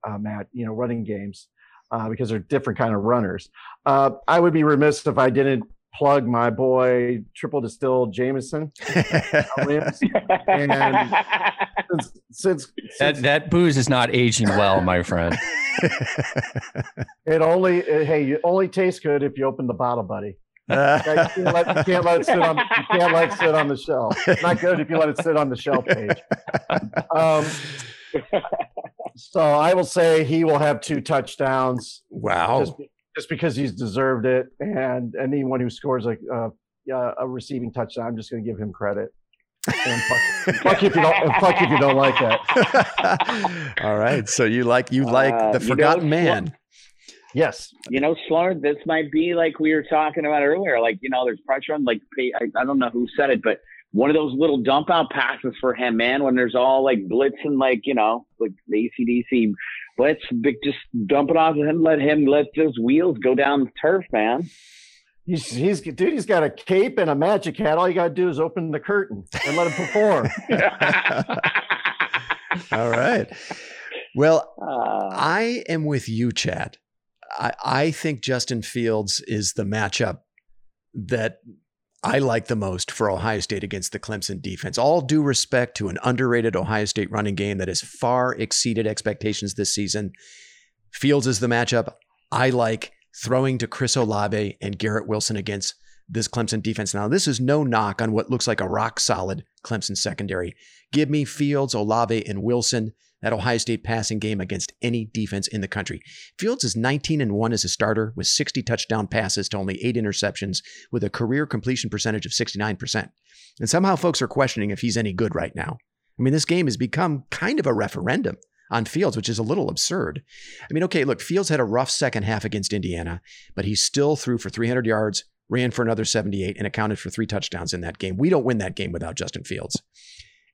uh, mat, you know, running games uh, because they're different kind of runners. Uh, I would be remiss if I didn't plug my boy triple distilled Jameson. and since, since, that that booze is not aging well, my friend. it only it, hey, it only tastes good if you open the bottle, buddy. you, can't let, you can't let it sit on you can't let it sit on the shelf. It's not good if you let it sit on the shelf Paige. Um, so I will say he will have two touchdowns. Wow. Just, just because he's deserved it, and anyone who scores a uh, a receiving touchdown, I'm just going to give him credit. fuck, fuck, if you don't fuck if you don't like that. All right, so you like you like uh, the forgotten know, man. Yes. You know, Sloan, this might be like we were talking about earlier. Like, you know, there's pressure on, like, I, I don't know who said it, but one of those little dump out passes for him, man, when there's all like blitz and like, you know, like the ACDC blitz, just dump it off of him, let him let those wheels go down the turf, man. He's, he's dude, he's got a cape and a magic hat. All you got to do is open the curtain and let him perform. all right. Well, uh, I am with you, Chad. I, I think Justin Fields is the matchup that I like the most for Ohio State against the Clemson defense. All due respect to an underrated Ohio State running game that has far exceeded expectations this season. Fields is the matchup I like throwing to Chris Olave and Garrett Wilson against this Clemson defense. Now, this is no knock on what looks like a rock solid Clemson secondary. Give me Fields, Olave, and Wilson that Ohio State passing game against any defense in the country. Fields is 19 and 1 as a starter with 60 touchdown passes to only 8 interceptions with a career completion percentage of 69%. And somehow folks are questioning if he's any good right now. I mean, this game has become kind of a referendum on Fields, which is a little absurd. I mean, okay, look, Fields had a rough second half against Indiana, but he still threw for 300 yards, ran for another 78, and accounted for three touchdowns in that game. We don't win that game without Justin Fields.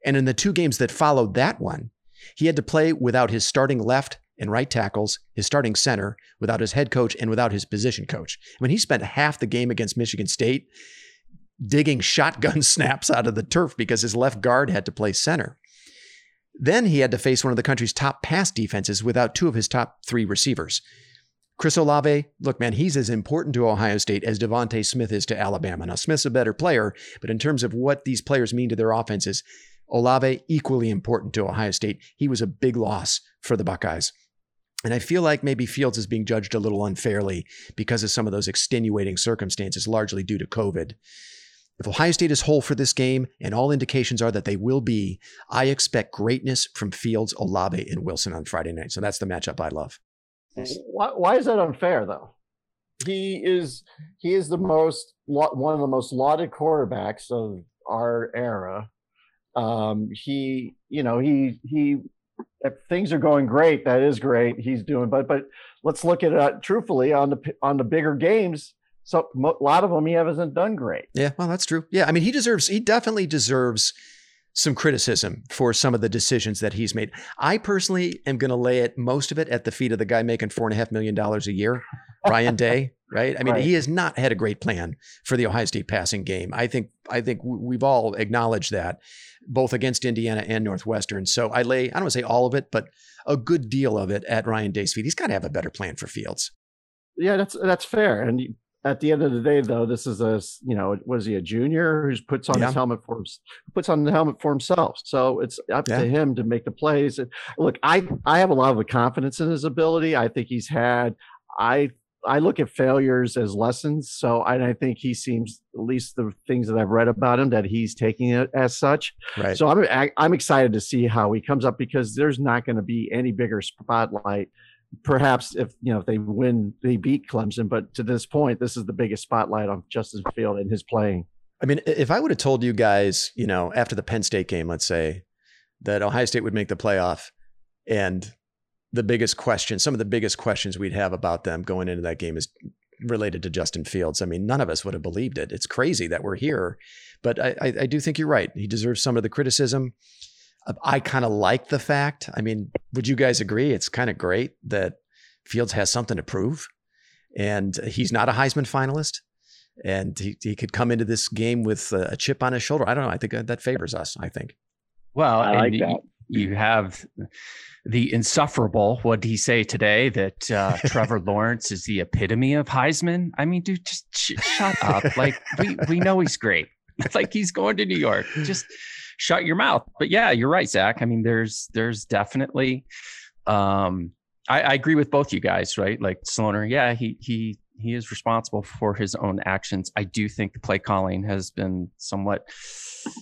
And in the two games that followed that one, he had to play without his starting left and right tackles, his starting center, without his head coach, and without his position coach. I mean, he spent half the game against Michigan State digging shotgun snaps out of the turf because his left guard had to play center. Then he had to face one of the country's top pass defenses without two of his top three receivers. Chris Olave, look, man, he's as important to Ohio State as DeVonta Smith is to Alabama. Now, Smith's a better player, but in terms of what these players mean to their offenses, Olave, equally important to Ohio State. He was a big loss for the Buckeyes. And I feel like maybe Fields is being judged a little unfairly because of some of those extenuating circumstances, largely due to COVID. If Ohio State is whole for this game, and all indications are that they will be, I expect greatness from Fields, Olave, and Wilson on Friday night. So that's the matchup I love. Why, why is that unfair, though? He is he is the most one of the most lauded quarterbacks of our era um, he, you know, he he if things are going great, that is great. He's doing, but but let's look at it truthfully on the on the bigger games. So a lot of them he hasn't done great. Yeah, well, that's true. Yeah, I mean, he deserves. He definitely deserves some criticism for some of the decisions that he's made. I personally am going to lay it most of it at the feet of the guy making four and a half million dollars a year, Ryan Day. Right? I mean, right. he has not had a great plan for the Ohio State passing game. I think I think we've all acknowledged that both against Indiana and Northwestern. So I lay, I don't want to say all of it, but a good deal of it at Ryan Day's feet. He's got to have a better plan for Fields. Yeah, that's that's fair. And at the end of the day, though, this is a you know, was he a junior who puts on yeah. his helmet for puts on the helmet for himself? So it's up yeah. to him to make the plays. And look, I I have a lot of confidence in his ability. I think he's had. I I look at failures as lessons. So I, I, think he seems, at least the things that I've read about him, that he's taking it as such. Right. So I'm I, am i am excited to see how he comes up because there's not going to be any bigger spotlight. Perhaps if you know if they win, they beat Clemson, but to this point, this is the biggest spotlight on Justin Field and his playing. I mean, if I would have told you guys, you know, after the Penn State game, let's say, that Ohio State would make the playoff, and the biggest question, some of the biggest questions we'd have about them going into that game is related to Justin Fields. I mean, none of us would have believed it. It's crazy that we're here, but I, I, I do think you're right. He deserves some of the criticism. Uh, I kind of like the fact. I mean, would you guys agree? It's kind of great that Fields has something to prove, and he's not a Heisman finalist. And he, he could come into this game with a chip on his shoulder. I don't know. I think that favors us. I think. Well, I like that. You, have the insufferable. What did he say today? That uh, Trevor Lawrence is the epitome of Heisman. I mean, dude, just sh- shut up. Like we we know he's great. It's like he's going to New York. Just shut your mouth. But yeah, you're right, Zach. I mean, there's there's definitely um I, I agree with both you guys, right? Like Sloner, yeah, he he he is responsible for his own actions. I do think the play calling has been somewhat,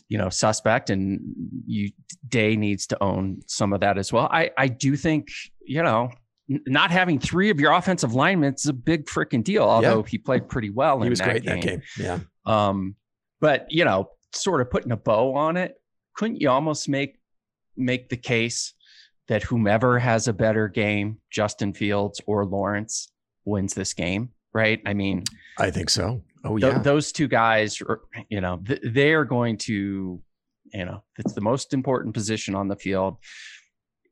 you know, suspect, and you Day needs to own some of that as well. I I do think you know not having three of your offensive linemen is a big freaking deal. Although yeah. he played pretty well, he was that great game. that game. Yeah. Um, but you know, sort of putting a bow on it, couldn't you almost make make the case that whomever has a better game, Justin Fields or Lawrence, wins this game? Right? I mean, I think so. Oh yeah, th- those two guys, are, you know, th- they are going to, you know, it's the most important position on the field.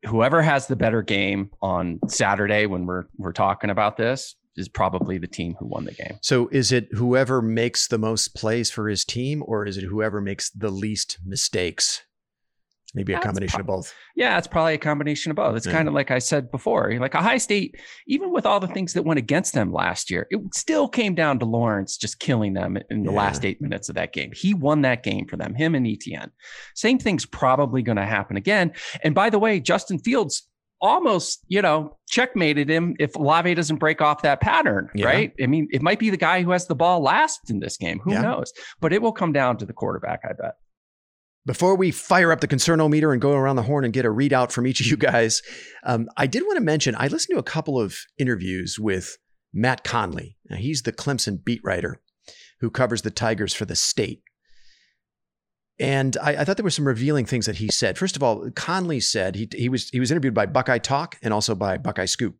Whoever has the better game on Saturday when we're we're talking about this is probably the team who won the game. So is it whoever makes the most plays for his team or is it whoever makes the least mistakes? Maybe a That's combination pro- of both. Yeah, it's probably a combination of both. It's yeah. kind of like I said before, like Ohio State, even with all the things that went against them last year, it still came down to Lawrence just killing them in the yeah. last eight minutes of that game. He won that game for them, him and Etienne. Same thing's probably going to happen again. And by the way, Justin Fields almost, you know, checkmated him if Olave doesn't break off that pattern, yeah. right? I mean, it might be the guy who has the ball last in this game. Who knows? But it will come down to the quarterback, I bet. Before we fire up the concernometer and go around the horn and get a readout from each of you guys, um, I did want to mention I listened to a couple of interviews with Matt Connolly. Now, he's the Clemson beat writer who covers the Tigers for the state. And I, I, thought there were some revealing things that he said. First of all, Connolly said he, he was he was interviewed by Buckeye Talk and also by Buckeye Scoop.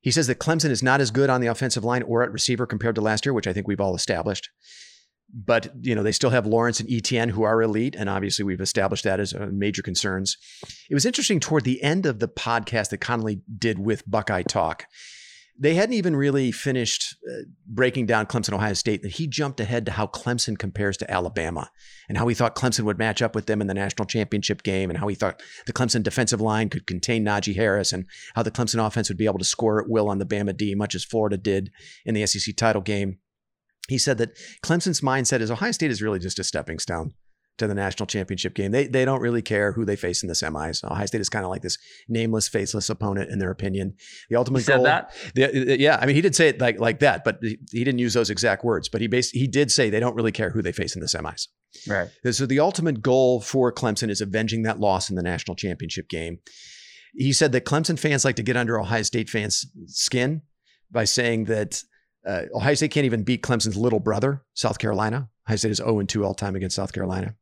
He says that Clemson is not as good on the offensive line or at receiver compared to last year, which I think we've all established. But you know they still have Lawrence and Etienne who are elite, and obviously we've established that as major concerns. It was interesting toward the end of the podcast that Connolly did with Buckeye Talk they hadn't even really finished uh, breaking down Clemson, Ohio State, and he jumped ahead to how Clemson compares to Alabama and how he thought Clemson would match up with them in the national championship game and how he thought the Clemson defensive line could contain Najee Harris and how the Clemson offense would be able to score at will on the Bama D, much as Florida did in the SEC title game. He said that Clemson's mindset is Ohio State is really just a stepping stone to the national championship game. They they don't really care who they face in the semis. Ohio State is kind of like this nameless, faceless opponent in their opinion. The ultimate he goal. that. The, uh, uh, yeah, I mean, he did say it like like that, but he, he didn't use those exact words. But he bas- he did say they don't really care who they face in the semis. Right. So the ultimate goal for Clemson is avenging that loss in the national championship game. He said that Clemson fans like to get under Ohio State fans' skin by saying that uh, Ohio State can't even beat Clemson's little brother, South Carolina. Ohio State is 0 2 all time against South Carolina.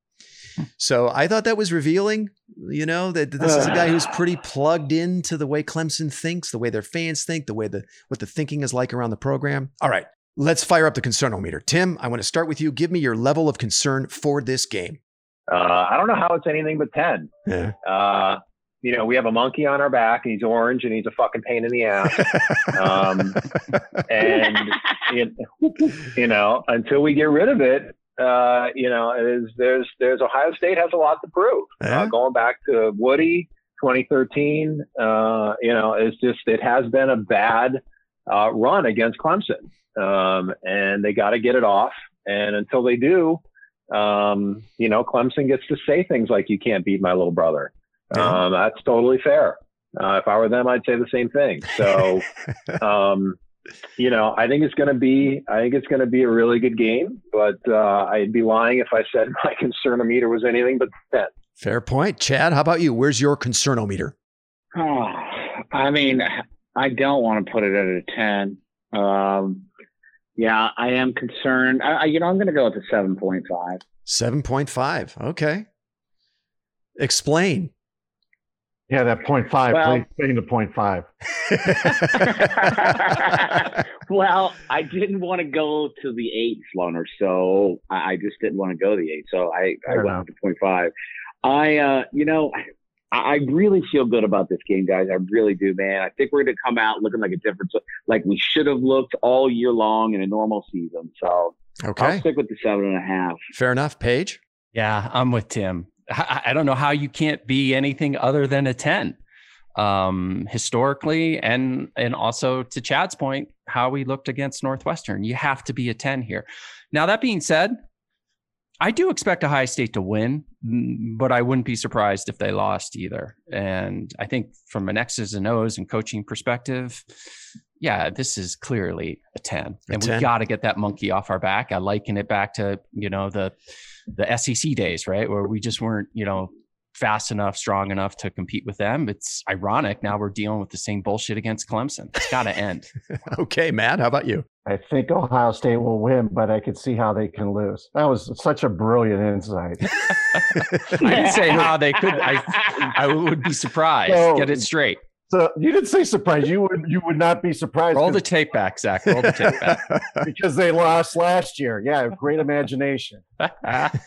So I thought that was revealing, you know, that this is a guy who's pretty plugged into the way Clemson thinks, the way their fans think, the way the what the thinking is like around the program. All right, let's fire up the concernometer. Tim, I want to start with you. Give me your level of concern for this game. Uh, I don't know how it's anything but 10. Yeah. Uh, you know, we have a monkey on our back and he's orange and he's a fucking pain in the ass. um, and, you know, until we get rid of it, uh, you know, is there's there's Ohio State has a lot to prove. Uh, going back to Woody, 2013, uh, you know, it's just it has been a bad uh, run against Clemson, um, and they got to get it off. And until they do, um, you know, Clemson gets to say things like "You can't beat my little brother." Yeah. Um, that's totally fair. Uh, if I were them, I'd say the same thing. So, um, you know, I think it's going to be, I think it's going to be a really good game, but uh, I'd be lying if I said my concernometer was anything but 10. Fair point. Chad, how about you? Where's your concernometer? Oh, I mean, I don't want to put it at a 10. Um, yeah, I am concerned. I, you know, I'm going to go with a 7.5. 7.5. Okay. Explain. Yeah, that point five. Well, please to point five. well, I didn't want to go to the eight, Sloner, so I just didn't want to go to the eight. So I, I went to point five. I, uh, you know, I really feel good about this game, guys. I really do, man. I think we're going to come out looking like a different, like we should have looked all year long in a normal season. So okay, I'll stick with the seven and a half. Fair enough, Paige. Yeah, I'm with Tim. I don't know how you can't be anything other than a ten um, historically and and also to Chad's point, how we looked against Northwestern. You have to be a 10 here. Now that being said, I do expect Ohio State to win, but I wouldn't be surprised if they lost either. And I think from an X's and O's and coaching perspective, yeah, this is clearly a 10. A and we got to get that monkey off our back. I liken it back to, you know, the the SEC days, right? Where we just weren't, you know, fast enough, strong enough to compete with them. It's ironic. Now we're dealing with the same bullshit against Clemson. It's got to end. okay, Matt, how about you? I think Ohio State will win, but I could see how they can lose. That was such a brilliant insight. I didn't say how they could. I, I would be surprised. So, Get it straight. So you didn't say surprise. You would you would not be surprised. Roll the tape back, Zach. Roll the tape back. because they lost last year. Yeah, great imagination.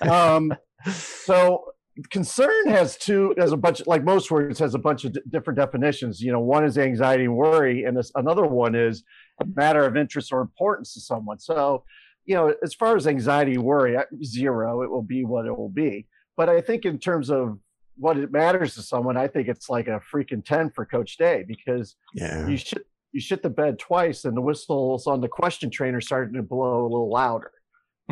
um, so concern has two has a bunch like most words has a bunch of d- different definitions you know one is anxiety and worry and this, another one is a matter of interest or importance to someone so you know as far as anxiety worry zero it will be what it will be but i think in terms of what it matters to someone i think it's like a freaking 10 for coach day because yeah. you should you shit the bed twice and the whistles on the question trainer starting to blow a little louder.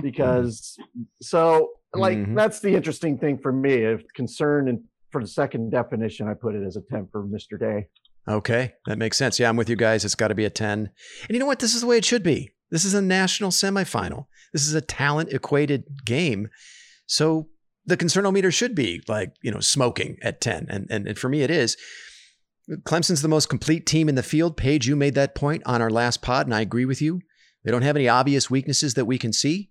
Because so like mm-hmm. that's the interesting thing for me if concern and for the second definition i put it as a 10 for mr day. Okay that makes sense. Yeah i'm with you guys. It's got to be a 10 and you know what? This is the way it should be. This is a national semifinal. This is a talent equated game. So the concernometer should be like you know smoking at 10 and, and, and for me it is clemson's the most complete team in the field paige you made that point on our last pod and i agree with you they don't have any obvious weaknesses that we can see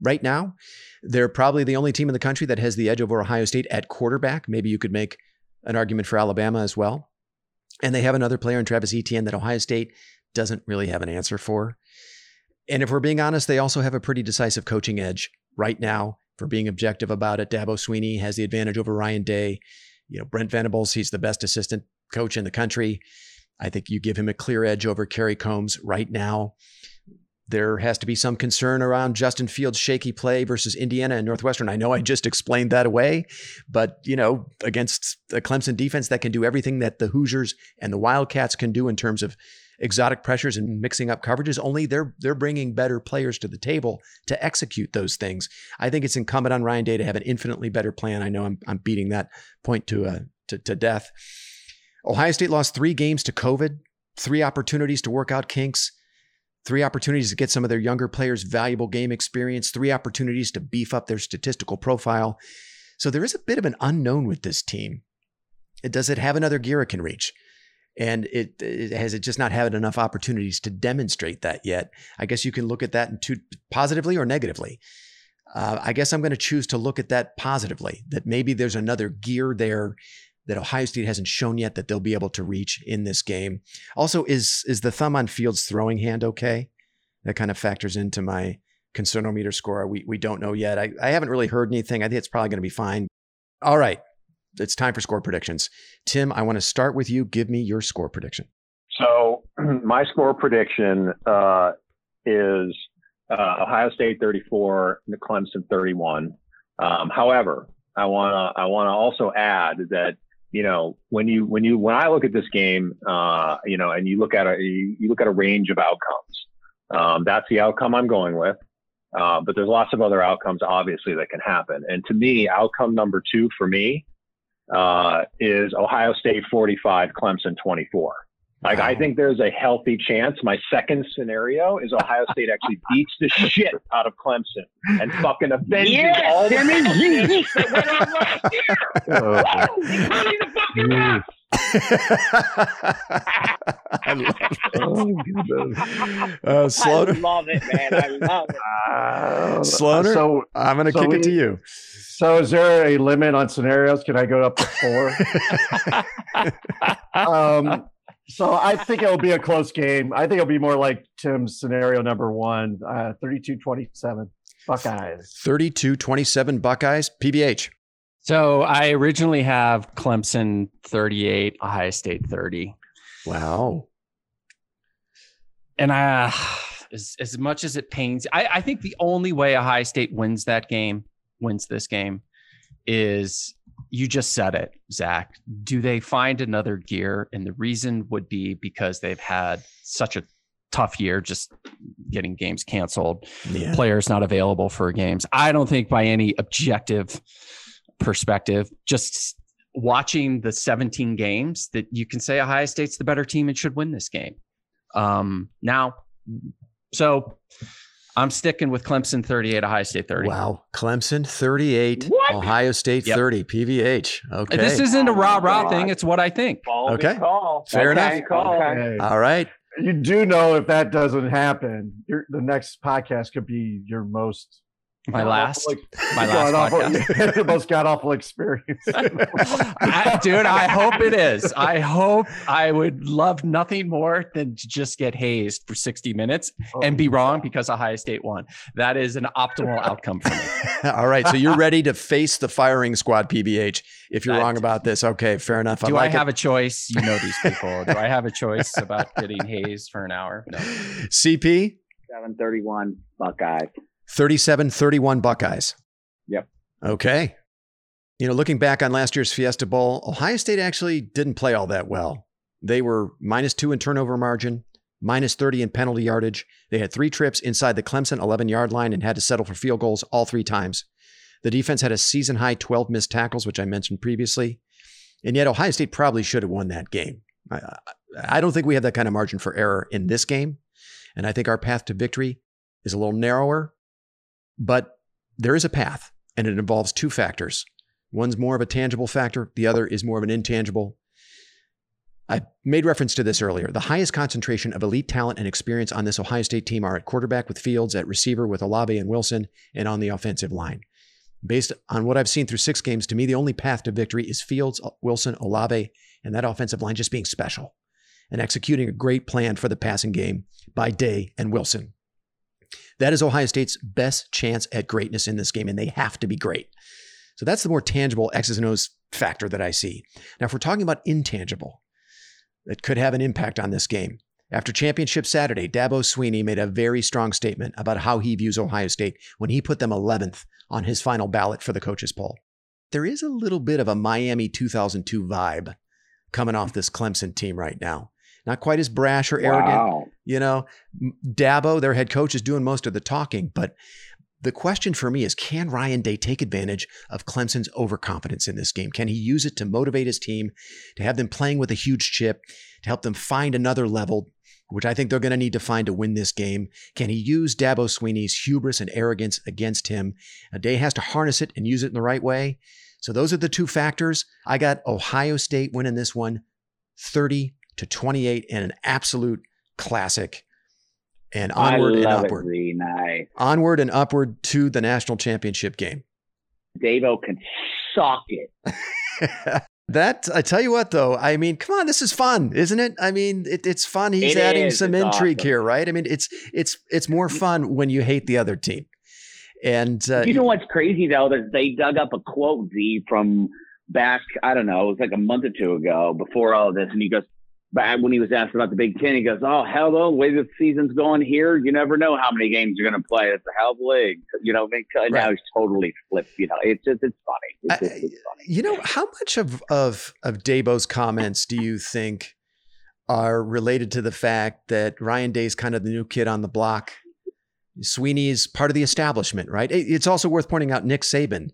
right now. They're probably the only team in the country that has the edge over Ohio State at quarterback. Maybe you could make an argument for Alabama as well. And they have another player in Travis Etienne that Ohio State doesn't really have an answer for. And if we're being honest, they also have a pretty decisive coaching edge right now. For being objective about it, Dabo Swinney has the advantage over Ryan Day. You know, Brent Venables, he's the best assistant coach in the country. I think you give him a clear edge over Kerry Coombs right now. There has to be some concern around Justin Fields' shaky play versus Indiana and Northwestern. I know I just explained that away, but you know, against a Clemson defense that can do everything that the Hoosiers and the Wildcats can do in terms of exotic pressures and mixing up coverages, only they're they're bringing better players to the table to execute those things. I think it's incumbent on Ryan Day to have an infinitely better plan. I know I'm I'm beating that point to uh, to, to death. Ohio State lost three games to COVID, three opportunities to work out kinks three opportunities to get some of their younger players valuable game experience, three opportunities to beef up their statistical profile. So there is a bit of an unknown with this team. Does it have another gear it can reach? And it, it, has it just not had enough opportunities to demonstrate that yet. I guess you can look at that in two, positively or negatively. Uh, I guess I'm going to choose to look at that positively. That maybe there's another gear there that Ohio State hasn't shown yet that they'll be able to reach in this game. Also, is is the thumb on Fields' throwing hand okay? That kind of factors into my concernometer score. We we don't know yet. I, I haven't really heard anything. I think it's probably going to be fine. All right, it's time for score predictions. Tim, I want to start with you. Give me your score prediction. So my score prediction uh, is uh, Ohio State 34, Clemson 31. Um, however, I want to I want to also add that you know, when you when you when I look at this game, uh, you know, and you look at a you, you look at a range of outcomes. Um, that's the outcome I'm going with. Uh, but there's lots of other outcomes, obviously, that can happen. And to me, outcome number two for me uh, is Ohio State 45, Clemson 24. Like, wow. I think there's a healthy chance. My second scenario is Ohio State actually beats the shit out of Clemson and fucking avenges yes, all the Timmy, that went on last year. Oh, Whoa, the fucking left. I love it. Oh, uh, Sloaner. I love it, man. I love it. Uh, Sloaner, so, I'm going to so kick we, it to you. So, is there a limit on scenarios? Can I go up to four? um, so I think it'll be a close game. I think it'll be more like Tim's scenario number one, uh, 32-27 Buckeyes. 32-27 Buckeyes. PVH. So I originally have Clemson 38, Ohio State 30. Wow. And I, as, as much as it pains, I, I think the only way Ohio State wins that game, wins this game, is you just said it, Zach. Do they find another gear? And the reason would be because they've had such a tough year just getting games canceled, yeah. players not available for games. I don't think by any objective perspective, just watching the 17 games that you can say Ohio State's the better team and should win this game. Um, now, so I'm sticking with Clemson 38, Ohio State 30. Wow. Clemson 38, what? Ohio State yep. 30, PVH. Okay. This isn't a rah rah thing. It's what I think. Okay. Call. Fair okay. enough. Okay. All right you do know if that doesn't happen, the next podcast could be your most my last, like, my last podcast. the most god awful experience. I, dude, I hope it is. I hope I would love nothing more than to just get hazed for 60 minutes oh, and be wrong because Ohio State won. That is an optimal outcome for me. All right. So you're ready to face the firing squad, PVH, if you're wrong about this. Okay, fair enough. Do I, like I have it. a choice? You know these people. Do I have a choice about getting hazed for an hour? No. CP? 731 Buckeyes. 37 31 Buckeyes. Yep. Okay. You know, looking back on last year's Fiesta Bowl, Ohio State actually didn't play all that well. They were minus two in turnover margin, minus 30 in penalty yardage. They had three trips inside the Clemson 11 yard line and had to settle for field goals all three times. The defense had a season high 12 missed tackles, which I mentioned previously. And yet, Ohio State probably should have won that game. I, I don't think we have that kind of margin for error in this game. And I think our path to victory is a little narrower but there is a path, and it involves two factors. One's more of a tangible factor, the other is more of an intangible. I made reference to this earlier. The highest concentration of elite talent and experience on this Ohio State team are at quarterback with Fields, at receiver with Olave and Wilson, and on the offensive line. Based on what I've seen through six games, to me, the only path to victory is Fields, Wilson, Olave, and that offensive line just being special and executing a great plan for the passing game by Day and Wilson. That is Ohio State's best chance at greatness in this game, and they have to be great. So that's the more tangible X's and O's factor that I see. Now, if we're talking about intangible, that could have an impact on this game. After Championship Saturday, Dabo Swinney made a very strong statement about how he views Ohio State when he put them 11th on his final ballot for the coaches poll. There is a little bit of a Miami 2002 vibe coming off this Clemson team right now not quite as brash or arrogant. Wow. You know, Dabo, their head coach, is doing most of the talking. But the question for me is can Ryan Day take advantage of Clemson's overconfidence in this game? Can he use it to motivate his team, to have them playing with a huge chip, to help them find another level, which I think they're going to need to find to win this game? Can he use Dabo Swinney's hubris and arrogance against him? A Day has to harness it and use it in the right way. So those are the two factors. I got Ohio State winning this one 30 to 28 in an absolute classic. And onward and upward. Nice. Onward and upward to the national championship game. Dabo can sock it. that I tell you what, though, I mean, come on, this is fun, isn't it? I mean, it, it's fun. He's it adding is. some it's intrigue awesome. here, right? I mean, it's it's it's more fun when you hate the other team. And uh, you know what's crazy though? That they dug up a quote Z from back. I don't know. It was like a month or two ago before all of this, and he goes, back when he was asked about the Big Ten, he goes, "Oh hell, though, the way the season's going here, you never know how many games you're going to play. It's a hell of a league, you know." Right. Now he's totally flipped. You know, it's just it's funny. It's, just, it's funny. You know, how much of of of Dabo's comments do you think are related to the fact that Ryan Day's kind of the new kid on the block? Swinney is part of the establishment, right? It's also worth pointing out Nick Saban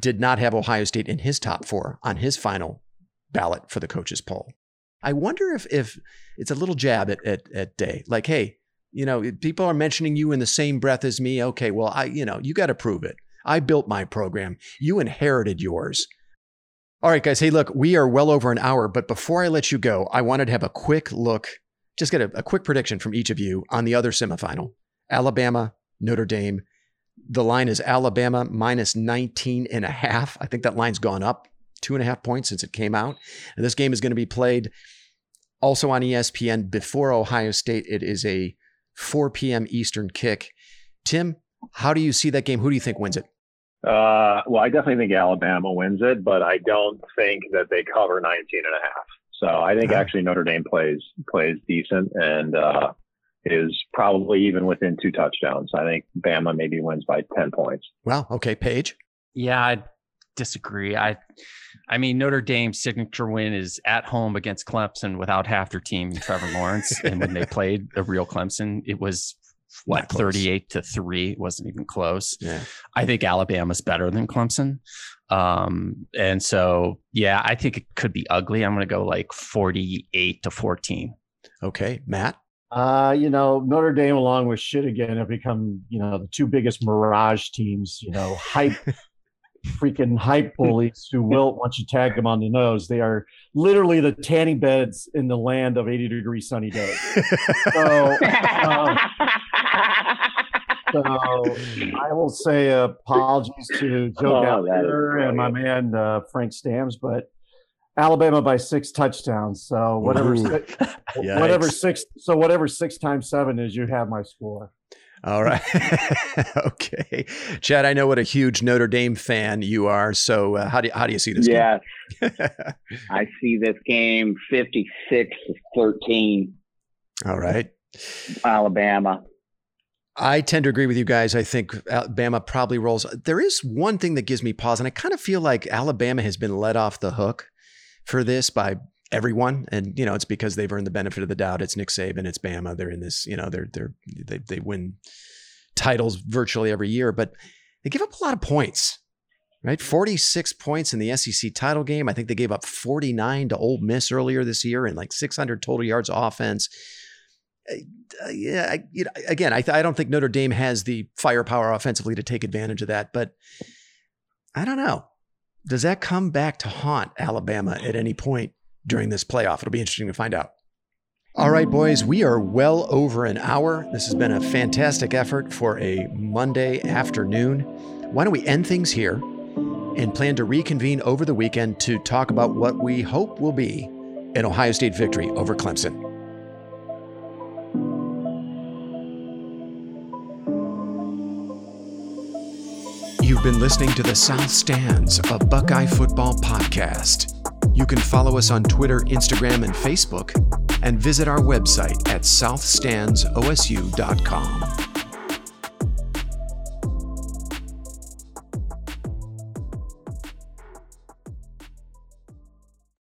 did not have Ohio State in his top four on his final ballot for the coaches poll. I wonder if if it's a little jab at, at, at Day, like, hey, you know, people are mentioning you in the same breath as me. Okay, well, I, you know, you got to prove it. I built my program. You inherited yours. All right, guys. Hey, look, we are well over an hour, but before I let you go, I wanted to have a quick look, just get a, a quick prediction from each of you on the other semifinal Alabama, Notre Dame. The line is Alabama minus 19 and a half. I think that line's gone up two and a half points since it came out. And this game is going to be played also on ESPN before Ohio State. It is a 4 p.m. Eastern kick. Tim, how do you see that game? Who do you think wins it? Uh, well, I definitely think Alabama wins it, but I don't think that they cover 19 and a half. So I think actually Notre Dame plays plays decent and uh, is probably even within two touchdowns. I think Bama maybe wins by 10 points. Well, okay, Paige. Yeah, I disagree. I I mean Notre Dame's signature win is at home against Clemson without half their team, Trevor Lawrence, and when they played the real Clemson, it was what 38 to 3 it wasn't even close. Yeah. I think alabama's better than clemson. Um and so yeah i think it could be ugly. I'm going to go like 48 to 14 okay matt? Uh, you know, Notre Dame along with shit again have become, you know, the two biggest mirage teams, you know, hype freaking hype bullies who will once you tag them on the nose. They are literally the tanning beds in the land of 80 degree sunny days. So, um, so I will say apologies to Joe oh, and my man uh, Frank Stams, but Alabama by six touchdowns. So whatever, six, whatever six, so whatever six times seven is, you have my score. All right. okay. Chad, I know what a huge Notre Dame fan you are. So uh, how do you, how do you see this game? yeah. I see this game 56 to 13. All right. Alabama. I tend to agree with you guys. I think Alabama probably rolls. There is one thing that gives me pause, and I kind of feel like Alabama has been let off the hook for this by everyone. And, you know, it's because they've earned the benefit of the doubt. It's Nick Saban, it's Bama. They're in this, you know, they're, they're, they, they win titles virtually every year, but they give up a lot of points, right? 46 points in the SEC title game. I think they gave up 49 to Ole Miss earlier this year and like 600 total yards offense. Uh, yeah, I, you know, again, I, I don't think Notre Dame has the firepower offensively to take advantage of that, but I don't know. Does that come back to haunt Alabama at any point during this playoff. It'll be interesting to find out. All right, boys, we are well over an hour. This has been a fantastic effort for a Monday afternoon. Why don't we end things here and plan to reconvene over the weekend to talk about what we hope will be an Ohio State victory over Clemson? You've been listening to the South Stands, a Buckeye football podcast. You can follow us on Twitter, Instagram, and Facebook, and visit our website at southstandsosu.com.